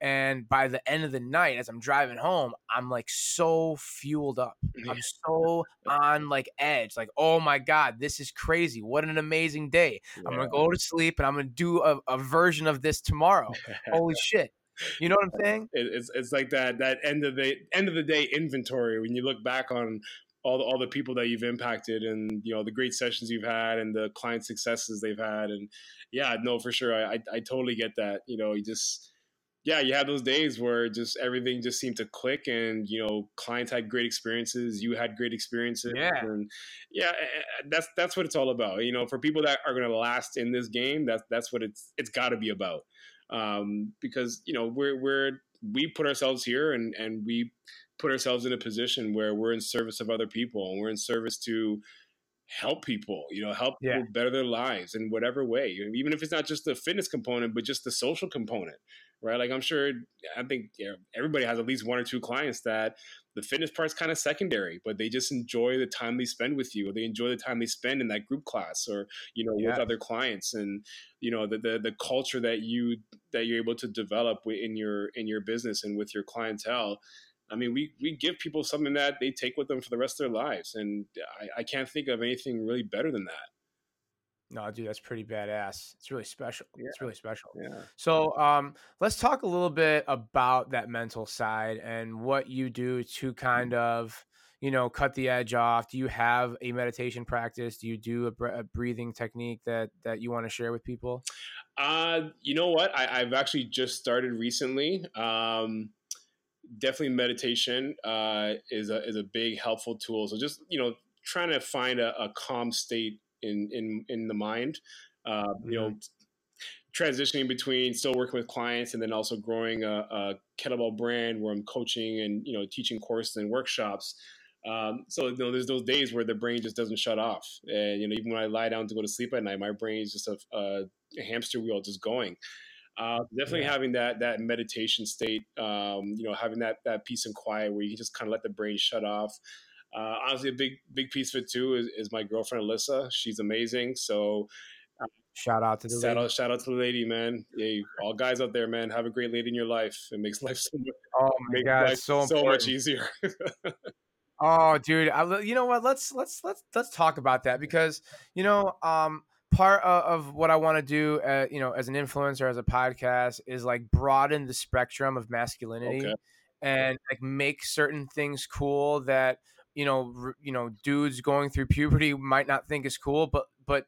And by the end of the night, as I'm driving home, I'm like so fueled up. Mm-hmm. I'm so on like edge. Like, oh my God, this is crazy. What an amazing day. Yeah. I'm going to go to sleep and I'm going to do a, a version of this tomorrow. Holy shit. You know what I'm saying? It, it's it's like that that end of the end of the day inventory when you look back on all the all the people that you've impacted and you know the great sessions you've had and the client successes they've had. And yeah no for sure. I I, I totally get that. You know you just yeah you had those days where just everything just seemed to click and you know clients had great experiences you had great experiences. Yeah. And yeah eh, eh, eh, that's that's what it's all about. You know for people that are going to last in this game that's that's what it's it's got to be about um, because you know we're we're we put ourselves here and and we put ourselves in a position where we're in service of other people and we're in service to help people you know help yeah. people better their lives in whatever way even if it's not just the fitness component but just the social component right like i'm sure i think you know, everybody has at least one or two clients that the fitness part's kind of secondary, but they just enjoy the time they spend with you. Or they enjoy the time they spend in that group class or, you know, yeah. with other clients and, you know, the, the, the culture that you, that you're able to develop in your, in your business and with your clientele. I mean, we, we give people something that they take with them for the rest of their lives. And I, I can't think of anything really better than that. No, dude, that's pretty badass. It's really special. Yeah. It's really special. Yeah. So, um, let's talk a little bit about that mental side and what you do to kind mm-hmm. of, you know, cut the edge off. Do you have a meditation practice? Do you do a, a breathing technique that that you want to share with people? Uh, you know what? I, have actually just started recently. Um, definitely meditation uh, is a is a big helpful tool. So just you know, trying to find a, a calm state in in in the mind. Uh, mm-hmm. You know, mm-hmm. transitioning between still working with clients and then also growing a, a, kettlebell brand where I'm coaching and you know teaching courses and workshops. Um, so you know, there's those days where the brain just doesn't shut off, and you know even when I lie down to go to sleep at night, my brain is just a, a, a hamster wheel just going. Uh, definitely yeah. having that that meditation state, um, you know, having that that peace and quiet where you can just kind of let the brain shut off. Uh, honestly, a big big piece of it too is, is my girlfriend Alyssa. She's amazing. So uh, shout out to the shout lady. out shout out to the lady, man. Yeah, all guys out there, man, have a great lady in your life. It makes life so much. Oh my god, so so much easier. oh, dude, I, you know what? Let's let's let's let's talk about that because you know, um, part of, what I want to do, uh, you know, as an influencer, as a podcast, is like broaden the spectrum of masculinity okay. and like make certain things cool that you know, r- you know, dudes going through puberty might not think is cool, but but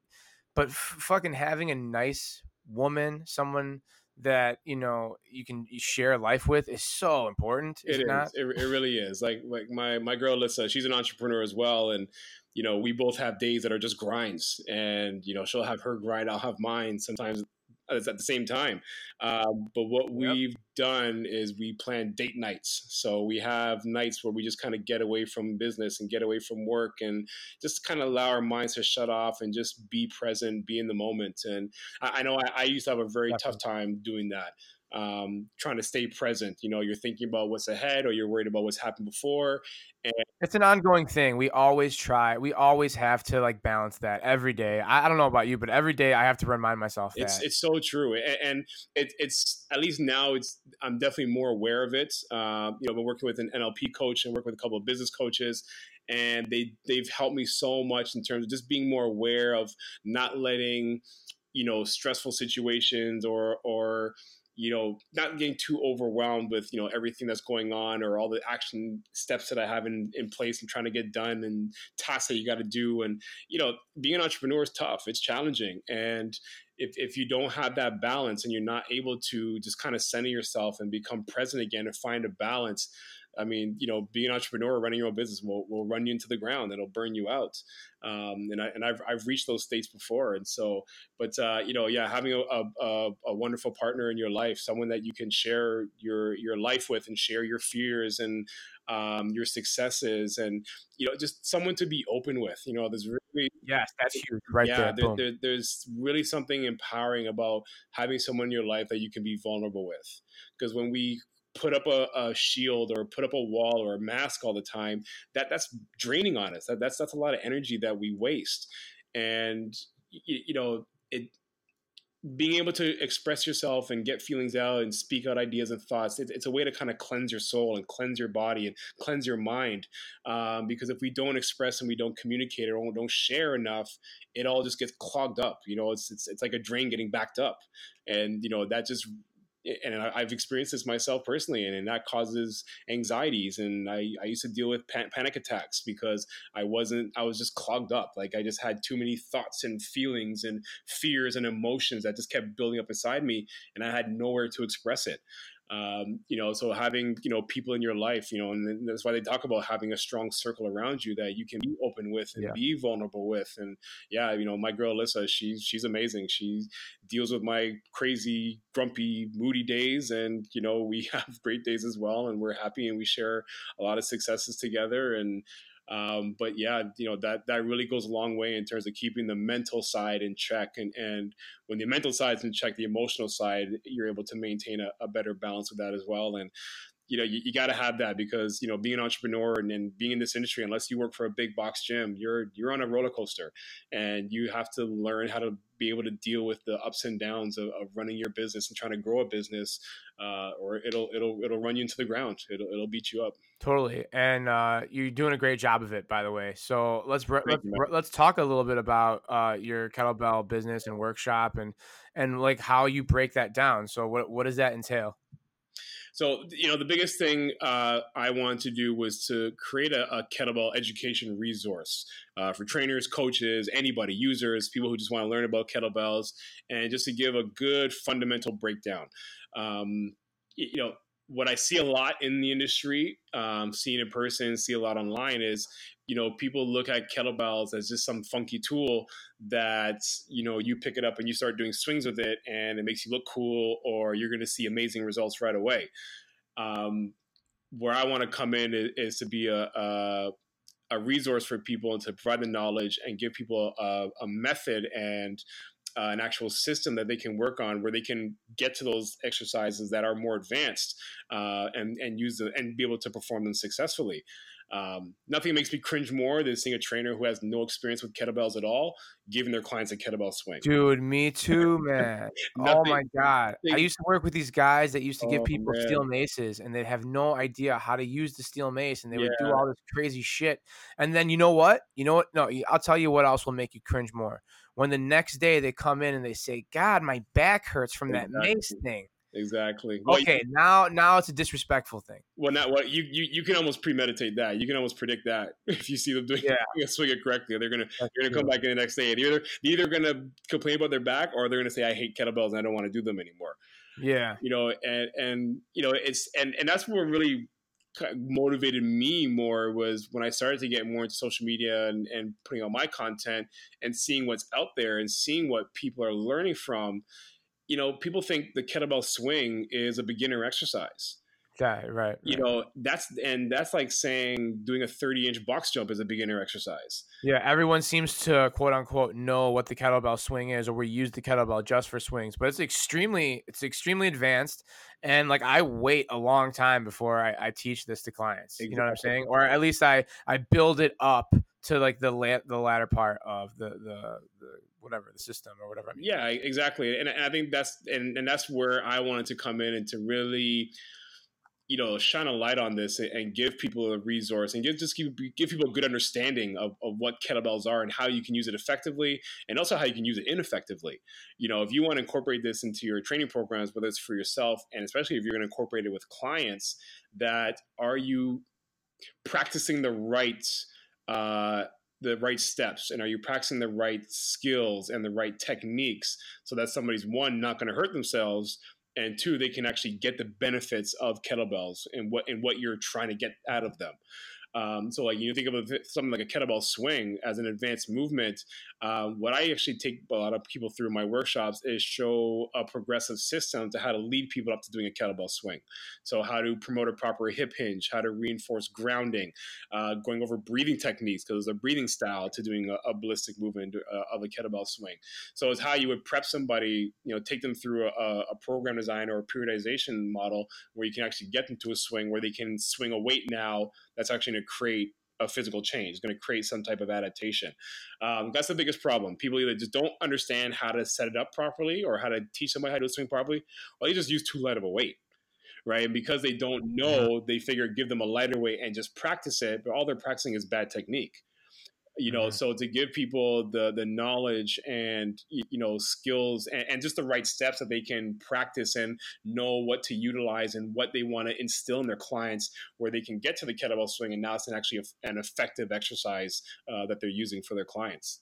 but f- fucking having a nice woman, someone that you know you can share life with is so important. Is it, it is. It, it really is. Like like my my girl Lissa, she's an entrepreneur as well, and you know, we both have days that are just grinds, and you know, she'll have her grind, I'll have mine. Sometimes at the same time. Um, but what yep. we've done is we plan date nights. So we have nights where we just kind of get away from business and get away from work and just kind of allow our minds to shut off and just be present, be in the moment. And I, I know I, I, used to have a very Definitely. tough time doing that um, trying to stay present. You know, you're thinking about what's ahead or you're worried about what's happened before. And it's an ongoing thing. We always try, we always have to like balance that every day. I, I don't know about you, but every day I have to remind myself that. It's, it's so true. And, and it, it's at least now it's, I'm definitely more aware of it. Uh, you know, I've been working with an NLP coach and working with a couple of business coaches and they, they've helped me so much in terms of just being more aware of not letting, you know, stressful situations or, or, you know, not getting too overwhelmed with, you know, everything that's going on or all the action steps that I have in, in place and trying to get done and tasks that you got to do. And, you know, being an entrepreneur is tough. It's challenging. And if, if you don't have that balance and you're not able to just kind of center yourself and become present again and find a balance, I mean, you know, being an entrepreneur, running your own business will, will run you into the ground. It'll burn you out. Um, and I, and I've, I've reached those states before. And so, but, uh, you know, yeah, having a, a, a, wonderful partner in your life, someone that you can share your, your life with and share your fears and, um, your successes and, you know, just someone to be open with, you know, there's really, yes, that's huge right yeah, there. there, there there's really something empowering about having someone in your life that you can be vulnerable with. Because when we put up a, a, shield or put up a wall or a mask all the time, that that's draining on us. That, that's that's a lot of energy that we waste. And you, you know, it being able to express yourself and get feelings out and speak out ideas and thoughts it, it's a way to kind of cleanse your soul and cleanse your body and cleanse your mind um, because if we don't express and we don't communicate or don't share enough it all just gets clogged up you know it's, it's, it's like a drain getting backed up and you know that just and I've experienced this myself personally, and, and that causes anxieties. And I, I used to deal with pan- panic attacks because I wasn't, I was just clogged up. Like I just had too many thoughts and feelings and fears and emotions that just kept building up inside me, and I had nowhere to express it um, you know so having you know people in your life you know and that's why they talk about having a strong circle around you that you can be open with and yeah. be vulnerable with. And yeah you know my girl alyssa she's she's amazing. She deals with my crazy grumpy moody days. And you know we have great days as well. And we're happy and we share a lot of successes together. And um, but yeah, you know that that really goes a long way in terms of keeping the mental side in check. And and when the mental side's in check, the emotional side, you're able to maintain a, a better balance with that as well. And you know you, you got to have that because you know being an entrepreneur and, and being in this industry unless you work for a big box gym you're you're on a roller coaster. And you have to learn how to be able to deal with the ups and downs of, of running your business and trying to grow a business uh, or it'll it'll it'll run you into the ground. It'll, it'll beat you up. Totally. And uh, you're doing a great job of it by the way. So let's let's, let's talk a little bit about uh, your kettlebell business and workshop and and like how you break that down. So what what does that entail so, you know, the biggest thing uh, I wanted to do was to create a, a kettlebell education resource uh, for trainers, coaches, anybody, users, people who just want to learn about kettlebells, and just to give a good fundamental breakdown. Um, you know, what I see a lot in the industry, um, seeing in person, see a lot online is, you know, people look at kettlebells as just some funky tool that, you know, you pick it up and you start doing swings with it and it makes you look cool or you're going to see amazing results right away. Um, where I want to come in is, is to be a, a, a, resource for people and to provide the knowledge and give people a, a method and uh, an actual system that they can work on where they can get to those exercises that are more advanced uh, and and use the and be able to perform them successfully. Um, nothing makes me cringe more than seeing a trainer who has no experience with kettlebells at all giving their clients a kettlebell swing. Dude, me too, man. oh my god, I used to work with these guys that used to give oh, people man. steel maces, and they'd have no idea how to use the steel mace, and they would do all this crazy shit. And then you know what? You know what? No, I'll tell you what else will make you cringe more. When the next day they come in and they say, "God, my back hurts from that mace thing." Exactly. Okay, now now it's a disrespectful thing. Well, not what you, you you can almost premeditate that. You can almost predict that if you see them doing yeah. swing it correctly. They're gonna That's they're gonna true. come back in the next day. They're either they're either gonna complain about their back or they're gonna say I hate kettlebells and I don't want to do them anymore. Yeah. You know, and and you know it's and and that's what really motivated me more was when I started to get more into social media and, and putting out my content and seeing what's out there and seeing what people are learning from you know, people think the kettlebell swing is a beginner exercise. Right, right. You know, that's and that's like saying doing a 30 inch box jump is a beginner exercise. Yeah, everyone seems to quote unquote know what the kettlebell swing is, or we use the kettlebell just for swings, but it's extremely it's extremely advanced. And like I wait a long time before I, I teach this to clients. Exactly. You know what I'm saying? Or at least I I build it up to like the la- the latter part of the the, the whatever the system or whatever. I mean. Yeah, exactly. And, and I think that's and, and that's where I wanted to come in and to really you know shine a light on this and give people a resource and give just give, give people a good understanding of, of what kettlebells are and how you can use it effectively and also how you can use it ineffectively. You know if you want to incorporate this into your training programs whether it's for yourself and especially if you're going to incorporate it with clients that are you practicing the right uh, the right steps and are you practicing the right skills and the right techniques so that somebody's one not going to hurt themselves and two they can actually get the benefits of kettlebells and what and what you're trying to get out of them um, so like you think of something like a kettlebell swing as an advanced movement. Uh, what I actually take a lot of people through my workshops is show a progressive system to how to lead people up to doing a kettlebell swing. So how to promote a proper hip hinge, how to reinforce grounding, uh, going over breathing techniques because there's a breathing style to doing a, a ballistic movement uh, of a kettlebell swing. So it's how you would prep somebody, you know, take them through a, a program design or a periodization model where you can actually get them to a swing where they can swing a weight now that's actually to create a physical change. It's going to create some type of adaptation. Um, that's the biggest problem. People either just don't understand how to set it up properly or how to teach somebody how to swing properly, or they just use too light of a weight. Right. And because they don't know, they figure give them a lighter weight and just practice it. But all they're practicing is bad technique you know mm-hmm. so to give people the the knowledge and you know skills and, and, just the right steps that they can practice and know what to utilize and what they want to instill in their clients where they can get to the kettlebell swing and now it's an actually an effective exercise uh, that they're using for their clients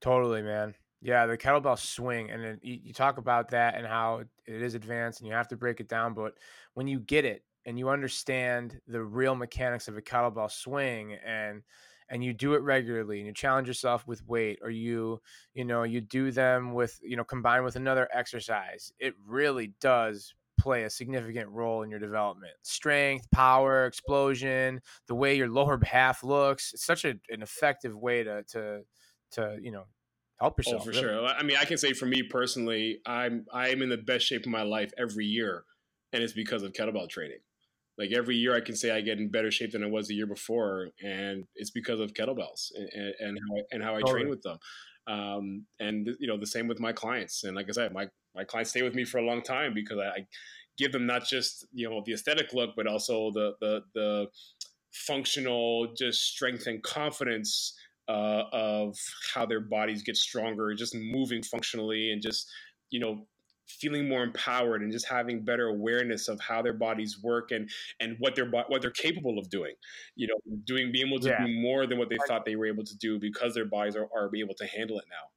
totally man yeah the kettlebell swing and then you, you talk about that and how it is advanced and you have to break it down but when you get it and you understand the real mechanics of a kettlebell swing and and you do it regularly and you challenge yourself with weight or you you know you do them with you know combined with another exercise it really does play a significant role in your development strength power explosion the way your lower half looks it's such a, an effective way to to to you know help oh, yourself oh for really. sure i mean i can say for me personally i'm i'm in the best shape of my life every year and it's because of kettlebell training like every year I can say I get in better shape than I was the year before, and it's because of kettlebells and, and how I, and how I totally. train with them. Um, and you know the same with my clients. And like I said, my my clients stay with me for a long time because I, I give them not just you know the aesthetic look, but also the the the functional just strength and confidence uh, of how their bodies get stronger, just moving functionally and just you know feeling more empowered and just having better awareness of how their bodies work and and what they're what they're capable of doing you know doing being able to yeah. do more than what they thought they were able to do because their bodies are, are able to handle it now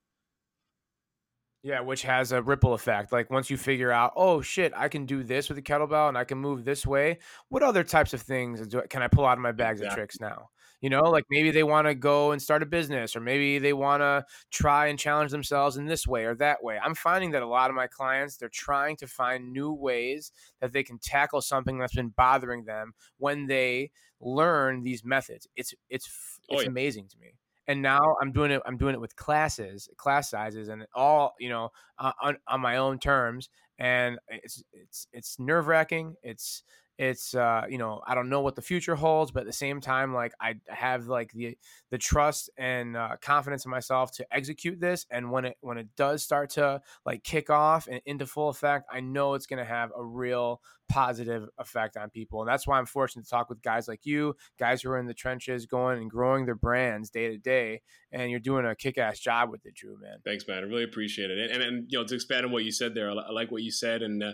yeah, which has a ripple effect. Like once you figure out, oh shit, I can do this with a kettlebell and I can move this way. What other types of things do, can I pull out of my bags exactly. of tricks now? You know, like maybe they want to go and start a business, or maybe they want to try and challenge themselves in this way or that way. I'm finding that a lot of my clients, they're trying to find new ways that they can tackle something that's been bothering them when they learn these methods. It's it's oh, it's oh, yeah. amazing to me and now I'm doing it. I'm doing it with classes, class sizes, and all you know uh, on on my own terms. And it's it's it's nerve wracking. It's it's uh, you know I don't know what the future holds, but at the same time, like I have like the the trust and uh, confidence in myself to execute this. And when it when it does start to like kick off and into full effect, I know it's going to have a real positive effect on people. And that's why I'm fortunate to talk with guys like you, guys who are in the trenches, going and growing their brands day to day. And you're doing a kick ass job with it, Drew. Man, thanks, man. I really appreciate it. And, and, and you know to expand on what you said there, I like what you said, and uh,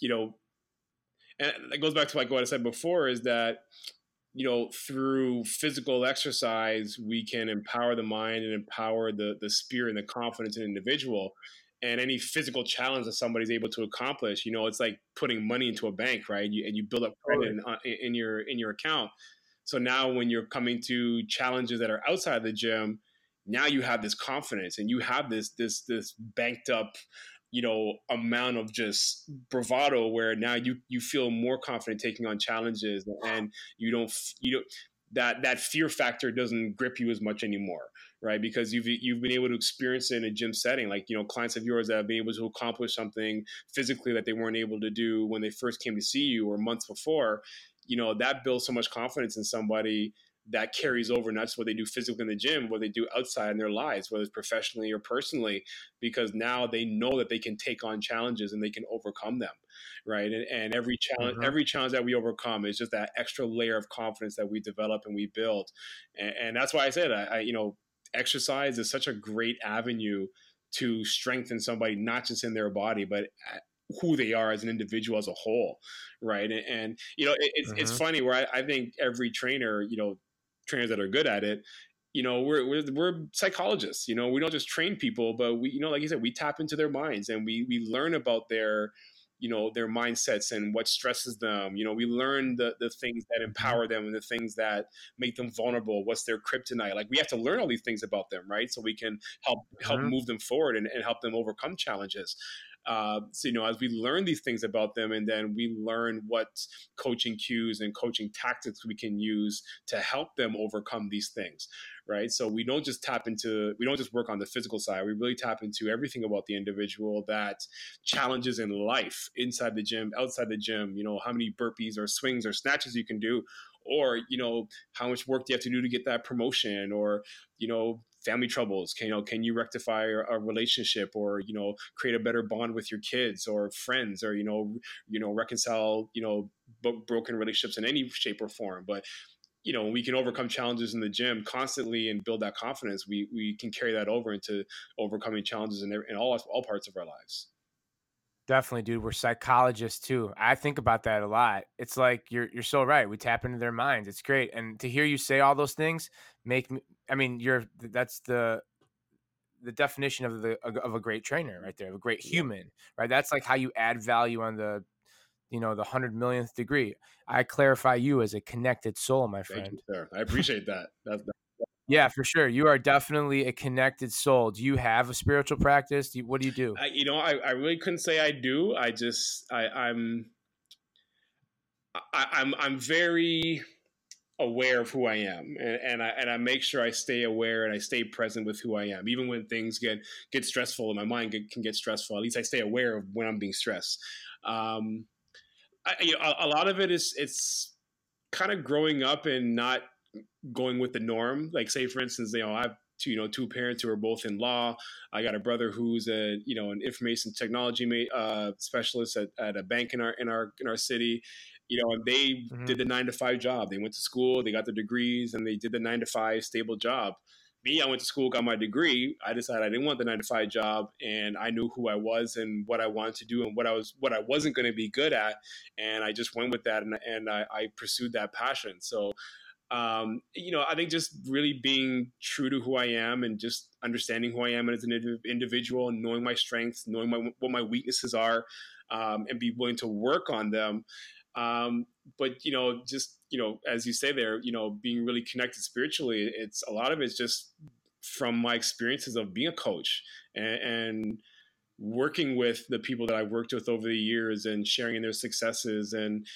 you know and it goes back to like what I said before is that you know through physical exercise we can empower the mind and empower the the spirit and the confidence in an individual. And any physical challenge that somebody's able to accomplish you know it's like putting money into a bank right? You, and you build up credit in, uh, in your in your account. So now when you're coming to challenges that are outside the gym now you have this confidence and you have this this this banked up you know amount of just bravado where now you you feel more confident taking on challenges and you don't you don't that that fear factor doesn't grip you as much anymore right? Because you've you've been able to experience it in a gym setting. Like you know clients of yours that have been able to accomplish something physically that they weren't able to do when they first came to see you or months before you know that builds so much confidence in somebody that carries over not just what they do physically in the gym, what they do outside in their lives, whether it's professionally or personally, because now they know that they can take on challenges and they can overcome them, right? And, and every challenge, mm-hmm. every challenge that we overcome is just that extra layer of confidence that we develop and we build, and, and that's why I said, I, I, you know, exercise is such a great avenue to strengthen somebody, not just in their body, but who they are as an individual as a whole right and, and you know it, it's, mm-hmm. it's funny where I, I, think every trainer you know trainers that are good at it you know we're, we're we're psychologists you know we don't just train people but we you know like you said we tap into their minds and we we learn about their you know their mindsets and what stresses them. You know we learn the the things that mm-hmm. empower them and the things that make them vulnerable. What's their kryptonite? Like we have to learn all these things about them right? So we can help help mm-hmm. move them forward and, and help them overcome challenges uh, so, you know, as we learn these things about them, and then we learn what coaching cues and coaching tactics we can use to help them overcome these things, right? So we don't just tap into, we don't just work on the physical side. We really tap into everything about the individual that challenges in life, inside the gym, outside the gym. You know, how many burpees or swings or snatches you can do, or you know how much work do you have to do to get that promotion or you know family troubles can you know can you rectify a, relationship or you know create a better bond with your kids or friends or you know you know reconcile you know b- broken relationships in any shape or form but you know we can overcome challenges in the gym constantly and build that confidence we we can carry that over into overcoming challenges in, in all all parts of our lives Definitely, dude. We're psychologists too. I think about that a lot. It's like you're you're so right. We tap into their minds. It's great. And to hear you say all those things make me I mean, you're that's the the definition of the of a great trainer right there, of a great human, right? That's like how you add value on the you know, the 100 millionth degree. I clarify you as a connected soul, my friend. Thank you, sir. I appreciate that. That's, yeah, for sure. You are definitely a connected soul. Do you have a spiritual practice? Do you, what do you do? I, you know, I, I really couldn't say I do. I just I, I'm I, I'm I'm very aware of who I am, and, and, I and I make sure I stay aware and I stay present with who I am, even when things get get stressful and my mind get, can get stressful. At least I stay aware of when I'm being stressed. Um, I, you know, a, a lot of it is it's kind of growing up and not going with the norm. Like say for instance, you know, I have two, you know, two parents who are both in law. I got a brother who's a, you know, an information technology uh, specialist at, at a bank in our in our in our city. You know, and they mm-hmm. did the nine to five job. They went to school, they got their degrees, and they did the nine to five stable job. Me, I went to school, got my degree. I decided I didn't want the nine to five job, and I knew who I was and what I wanted to do and what I was what I wasn't going to be good at, and I just went with that, and, and I, I pursued that passion. So um, you know, I think just really being true to who I am and just understanding who I am as an individual knowing my strengths, knowing my, what my weaknesses are, um, and be willing to work on them. Um, but you know, just you know, as you say there, you know, being really connected spiritually, it's a lot of it's just from my experiences of being a coach and, and working with the people that I've worked with over the years and sharing in their successes and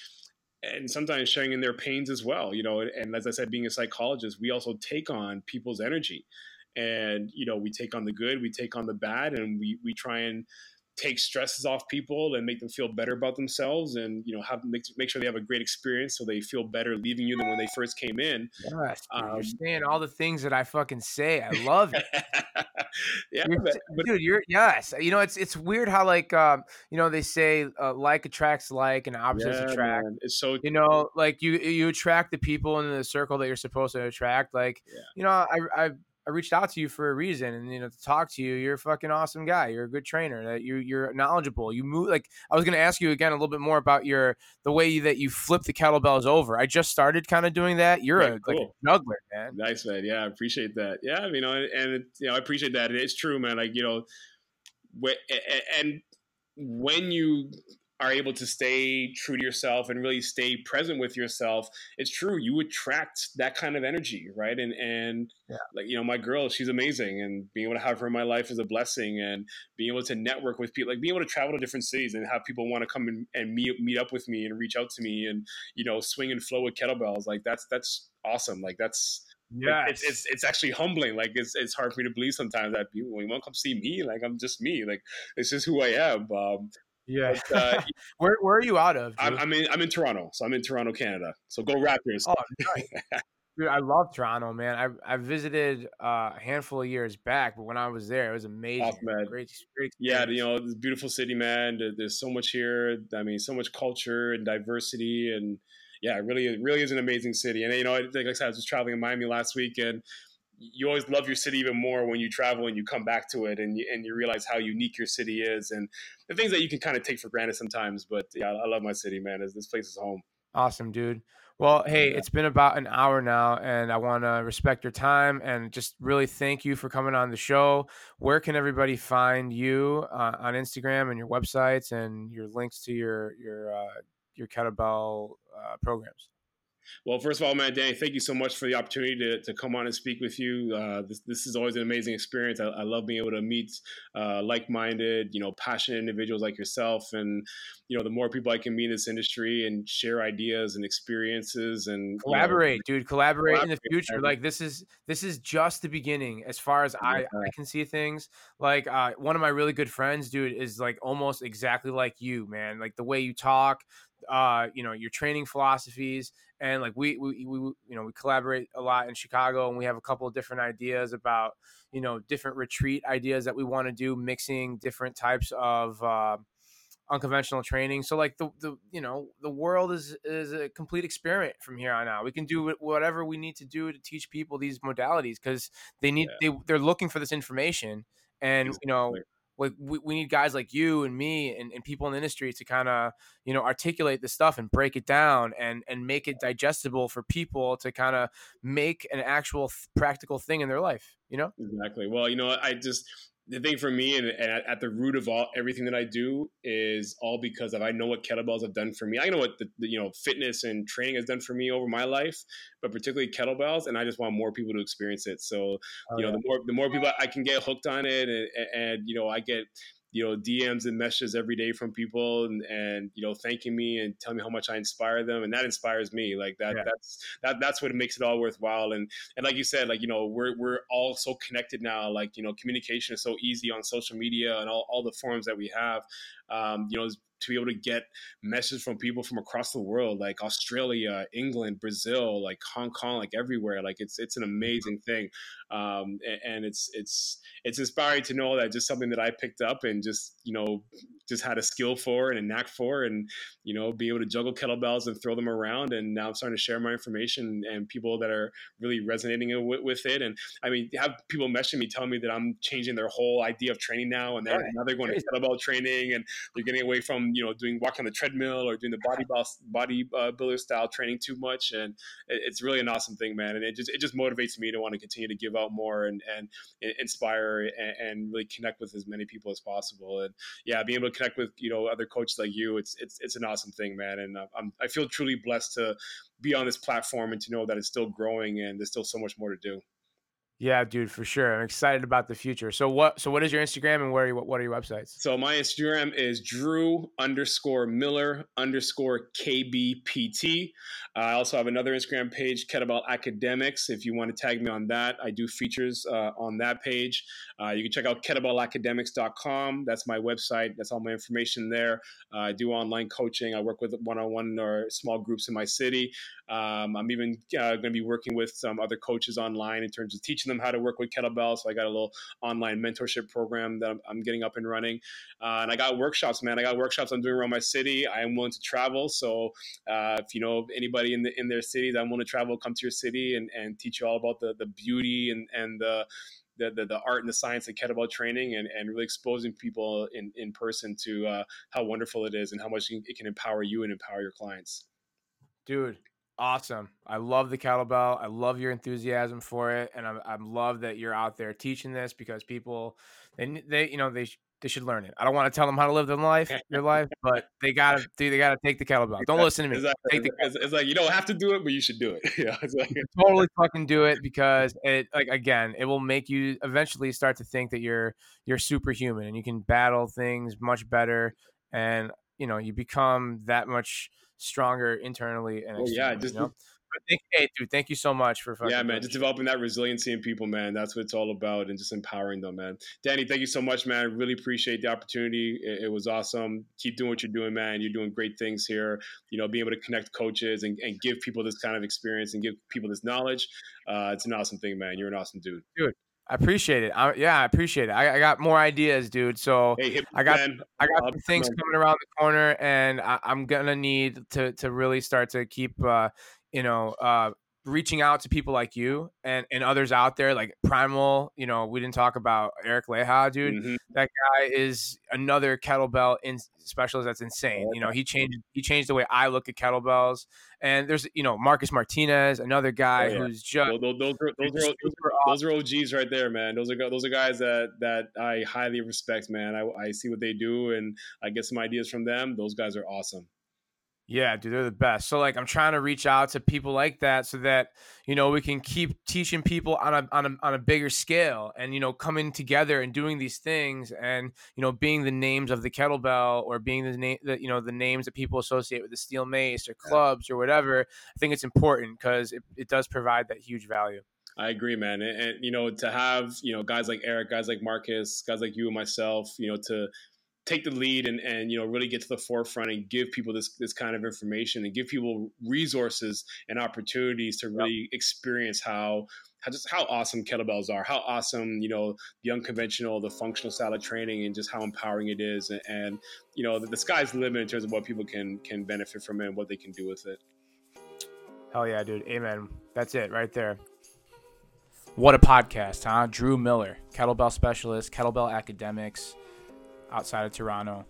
and sometimes sharing in their pains as well. You know, and as I said, being a psychologist, we also take on people's energy, and you know, we take on the good, we take on the bad, and we we try and take stresses off people and make them feel better about themselves and you know have make, make sure they have a great experience so they feel better leaving you than when they first came in. Yes, um, saying all the things that i fucking say. I love it. Yeah you're, but, dude you're yes. You know it's it's weird how like um you know they say uh, like attracts like and opposites yeah, attract. man. it's so you know like you you attract the people in the circle that you're supposed to attract. Like yeah. you know i i I reached out to you for a reason, and you know, to talk to you. You're a fucking awesome guy. You're a good trainer. That you you're knowledgeable. You move like I was going to ask you again a little bit more about your the way that you flip the kettlebells over. I just started kind of doing that. You're yeah, a cool. like a juggler, man. Nice man. Yeah, I appreciate that. Yeah, you know, and, and you know, I appreciate that. It's true, man. Like you know, and when you are able to stay true to yourself and really stay present with yourself, it's true. You attract that kind of energy, right? And and yeah. like you know, my girl, she's amazing, and being able to have her in my life is a blessing. And being able to network with people, like being able to travel to different cities and have people want to come and, and meet meet up with me and reach out to me, and you know, swing and flow with kettlebells, like that's that's awesome. Like that's yeah, it's, it's it's actually humbling. Like it's it's hard for me to believe sometimes that people you want to come see me, like I'm just me. Like it's just who I am. Um, yeah. But, uh, where where are you out of? I'm, I'm, in I'm in Toronto, so I'm in Toronto, Canada. So go Raptors. Oh, nice. Dude, I love Toronto, man. I I visited uh, a handful of years back, but when I was there, it was amazing. Awesome, man. Great, great. Yeah, you know, this beautiful city, man. There's so much here. I mean, so much culture and diversity, and yeah, it really, it really is an amazing city. And you know, like I said, I was just traveling in Miami last week, and you always love your city even more when you travel and you come back to it and you, and you realize how unique your city is and the things that you can kind of take for granted sometimes. But yeah, I love my city, man. This place is home. Awesome, dude. Well, hey, it's been about an hour now, and I want to respect your time and just really thank you for coming on the show. Where can everybody find you uh, on Instagram and your websites and your links to your your uh, your kettlebell uh, programs? Well, first of all, man, Danny, thank you so much for the opportunity to, to come on and speak with you. Uh, this, this is always an amazing experience. I, I love being able to meet uh, like-minded, you know, passionate individuals like yourself. And, you know, the more people I can meet in this industry and share ideas and experiences and collaborate, you know, dude, collaborate, collaborate, in the future. Like this is, this is just the beginning as far as I, I can see things. Like uh, one of my really good friends, dude, is like almost exactly like you, man. Like the way you talk, uh, you know, your training philosophies, and like we, we, we, you know, we collaborate a lot in Chicago, and we have a couple of different ideas about, you know, different retreat ideas that we want to do, mixing different types of. Uh, unconventional training so like the, the you know the world is is a complete experiment from here on out we can do whatever we need to do to teach people these modalities because they need yeah. they, they're looking for this information and exactly. you know like we, we need guys like you and me and, and people in the industry to kind of you know articulate the stuff and break it down and and make it digestible for people to kind of make an actual th- practical thing in their life you know? Exactly. Well you know i just the thing for me and, and, at the root of all everything that I do is all because of I know what kettlebells have done for me. I know what the, the, you know fitness and training has done for me over my life, but particularly kettlebells, and I just want more people to experience it. So oh, you know, yeah. the more the more people I can get hooked on it, and, and you know, I get you know DMs and messages every day from people and, and you know thanking me and telling me how much I inspire them and that inspires me like that yeah. that's that that's what makes it all worthwhile and and like you said like you know we're we're all so connected now like you know communication is so easy on social media and all, all the forums that we have um, you know to be able to get messages from people from across the world, like Australia, England, Brazil, like Hong Kong, like everywhere. Like it's it's an amazing thing, um, and, and, it's it's it's inspiring to know that just something that I picked up and just you know just had a skill for and a knack for, and you know be able to juggle kettlebells and throw them around. And now I'm starting to share my information and people that are really resonating with, with it. And I mean, have people messaging me telling me that I'm changing their whole idea of training now, and they're, now they're going to kettlebell training and they're getting away from you know doing walk on the treadmill or doing the body body uh, builder style training too much, and it, it's really an awesome thing, man. And it just it just motivates me to want to continue to give out more and and, inspire and, and, really connect with as many people as possible. And yeah, being able to connect with you know other coaches like you, it's it's it's an awesome thing, man. And uh, I'm I feel truly blessed to be on this platform and to know that it's still growing and there's still so much more to do. Yeah, dude, for sure. I'm excited about the future. So what? So what is your Instagram and where? Are you, what, are your websites? So my Instagram is Drew underscore Miller underscore KBPT. Uh, I also have another Instagram page, Kettlebell Academics. If you want to tag me on that, I do features uh, on that page. Uh, you can check out kettlebellacademics.com. That's my website. That's all my information there. Uh, I do online coaching. I work with one-on-one or small groups in my city. Um, I'm even uh, going to be working with some other coaches online in terms of teaching them how to work with kettlebells. So I got a little online mentorship program that I'm, I'm getting up and running. Uh, and I got workshops, man. I got workshops I'm doing around my city. I am willing to travel. So uh, if you know anybody in the in their cities, I'm willing to travel, come to your city and, and teach you all about the, the beauty and, and the the, the, the, art and the science of kettlebell training and, and really exposing people in, in person to uh, how wonderful it is and how much it can empower you and empower your clients. Dude, Awesome. I love the kettlebell. I love your enthusiasm for it, and I'm, I love that you're out there teaching this because people, they, they, you know, they they should learn it. I don't want to tell them how to live their life, their life, but they gotta do. They gotta take the kettlebell. Don't listen to me. Exactly. The it's, it's, like you don't have to do it, but you should do it. Yeah, it's like, totally fucking do it because it, like, again, it will make you eventually start to think that you're you're superhuman and you can battle things much better, and you know you become that much stronger internally and well, yeah, just you know? Thank, hey, dude, thank you so much for yeah, man. Just developing that resiliency in people, man. That's what it's all about, and just empowering them, man. Danny, thank you so much, man. Really appreciate the opportunity. It, it, was awesome. Keep doing what you're doing, man. You're doing great things here. You know, being able to connect coaches and, and give people this kind of experience and give people this knowledge. Uh, it's an awesome thing, man. You're an awesome dude. Dude, I appreciate it. I, yeah, I appreciate it. I, I, got more ideas, dude. So hey, I got I got some things coming around the corner, and I, am gonna need to to really start to keep uh, you know uh, reaching out to people like you and, and others out there like primal you know we didn't talk about Eric Leija dude. Mm-hmm. that guy is another kettlebell in specialist that's insane you know he changed he changed the way i look at kettlebells. And there's you know marcus martinez another guy oh, yeah. who's just those, those, are, those, are, those, are, those are og's right there man. Those are those are guys that that i highly respect man. I, I see what they do and i get some ideas from them. Those guys are awesome yeah, dude, they're the best. So like I'm trying to reach out to people like that so that, you know, we can keep teaching people on a on a on a bigger scale and you know, coming together and doing these things and, you know, being the names of the kettlebell or being the name that you know, the names that people associate with the steel mace or clubs or whatever. I think it's important because it, it does provide that huge value. I agree, man. And, and, you know, to have, you know, guys like Eric, guys like Marcus, guys like you and myself, you know, to take the lead and, and you know really get to the forefront and give people this this kind of information and give people resources and opportunities to really yep. experience how how just how awesome kettlebells are, how awesome you know the unconventional, the functional style of training, and just how empowering it is. And, and you know the, the, sky's the limit in terms of what people can can benefit from it and what they can do with it. Hell yeah, dude! Amen. That's it right there. What a podcast, huh? Drew Miller, kettlebell specialist, kettlebell academics outside of Toronto.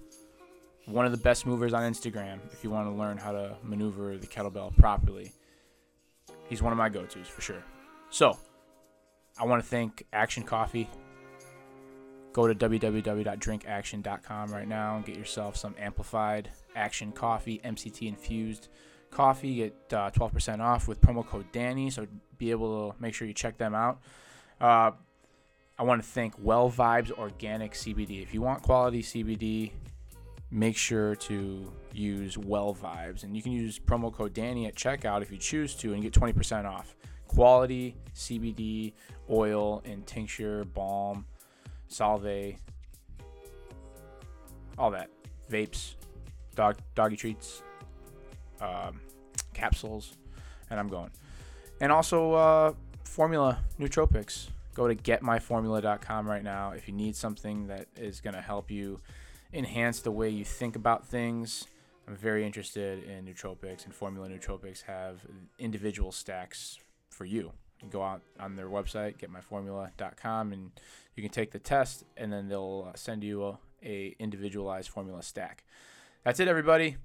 One of the best movers on Instagram if you want to learn how to maneuver the kettlebell properly. He's one of my go tos for sure. So, I want to thank Aktion Coffee. Go to www.drinkaktion.com right now and get yourself some amplified Aktion Coffee, MCT infused coffee. Get uh, 12% off with promo code Danny. So, be able to make sure you check them out. Uh, I want to thank Well Vibes Organic CBD. If you want quality CBD, make sure to use Well Vibes. And you can use promo code Danny at checkout if you choose to and get 20% off. Quality CBD oil and tincture, balm, salve, all that. Vapes, dog doggy treats, um, capsules, and I'm going. And also uh, formula nootropics go to getmyformula.com right now if you need something that is going to help you enhance the way you think about things. I'm very interested in nootropics, and Formula Nootropics have individual stacks for you. You go out on their website, getmyformula.com, and you can take the test, and then they'll send you a, a individualized formula stack. That's it, everybody.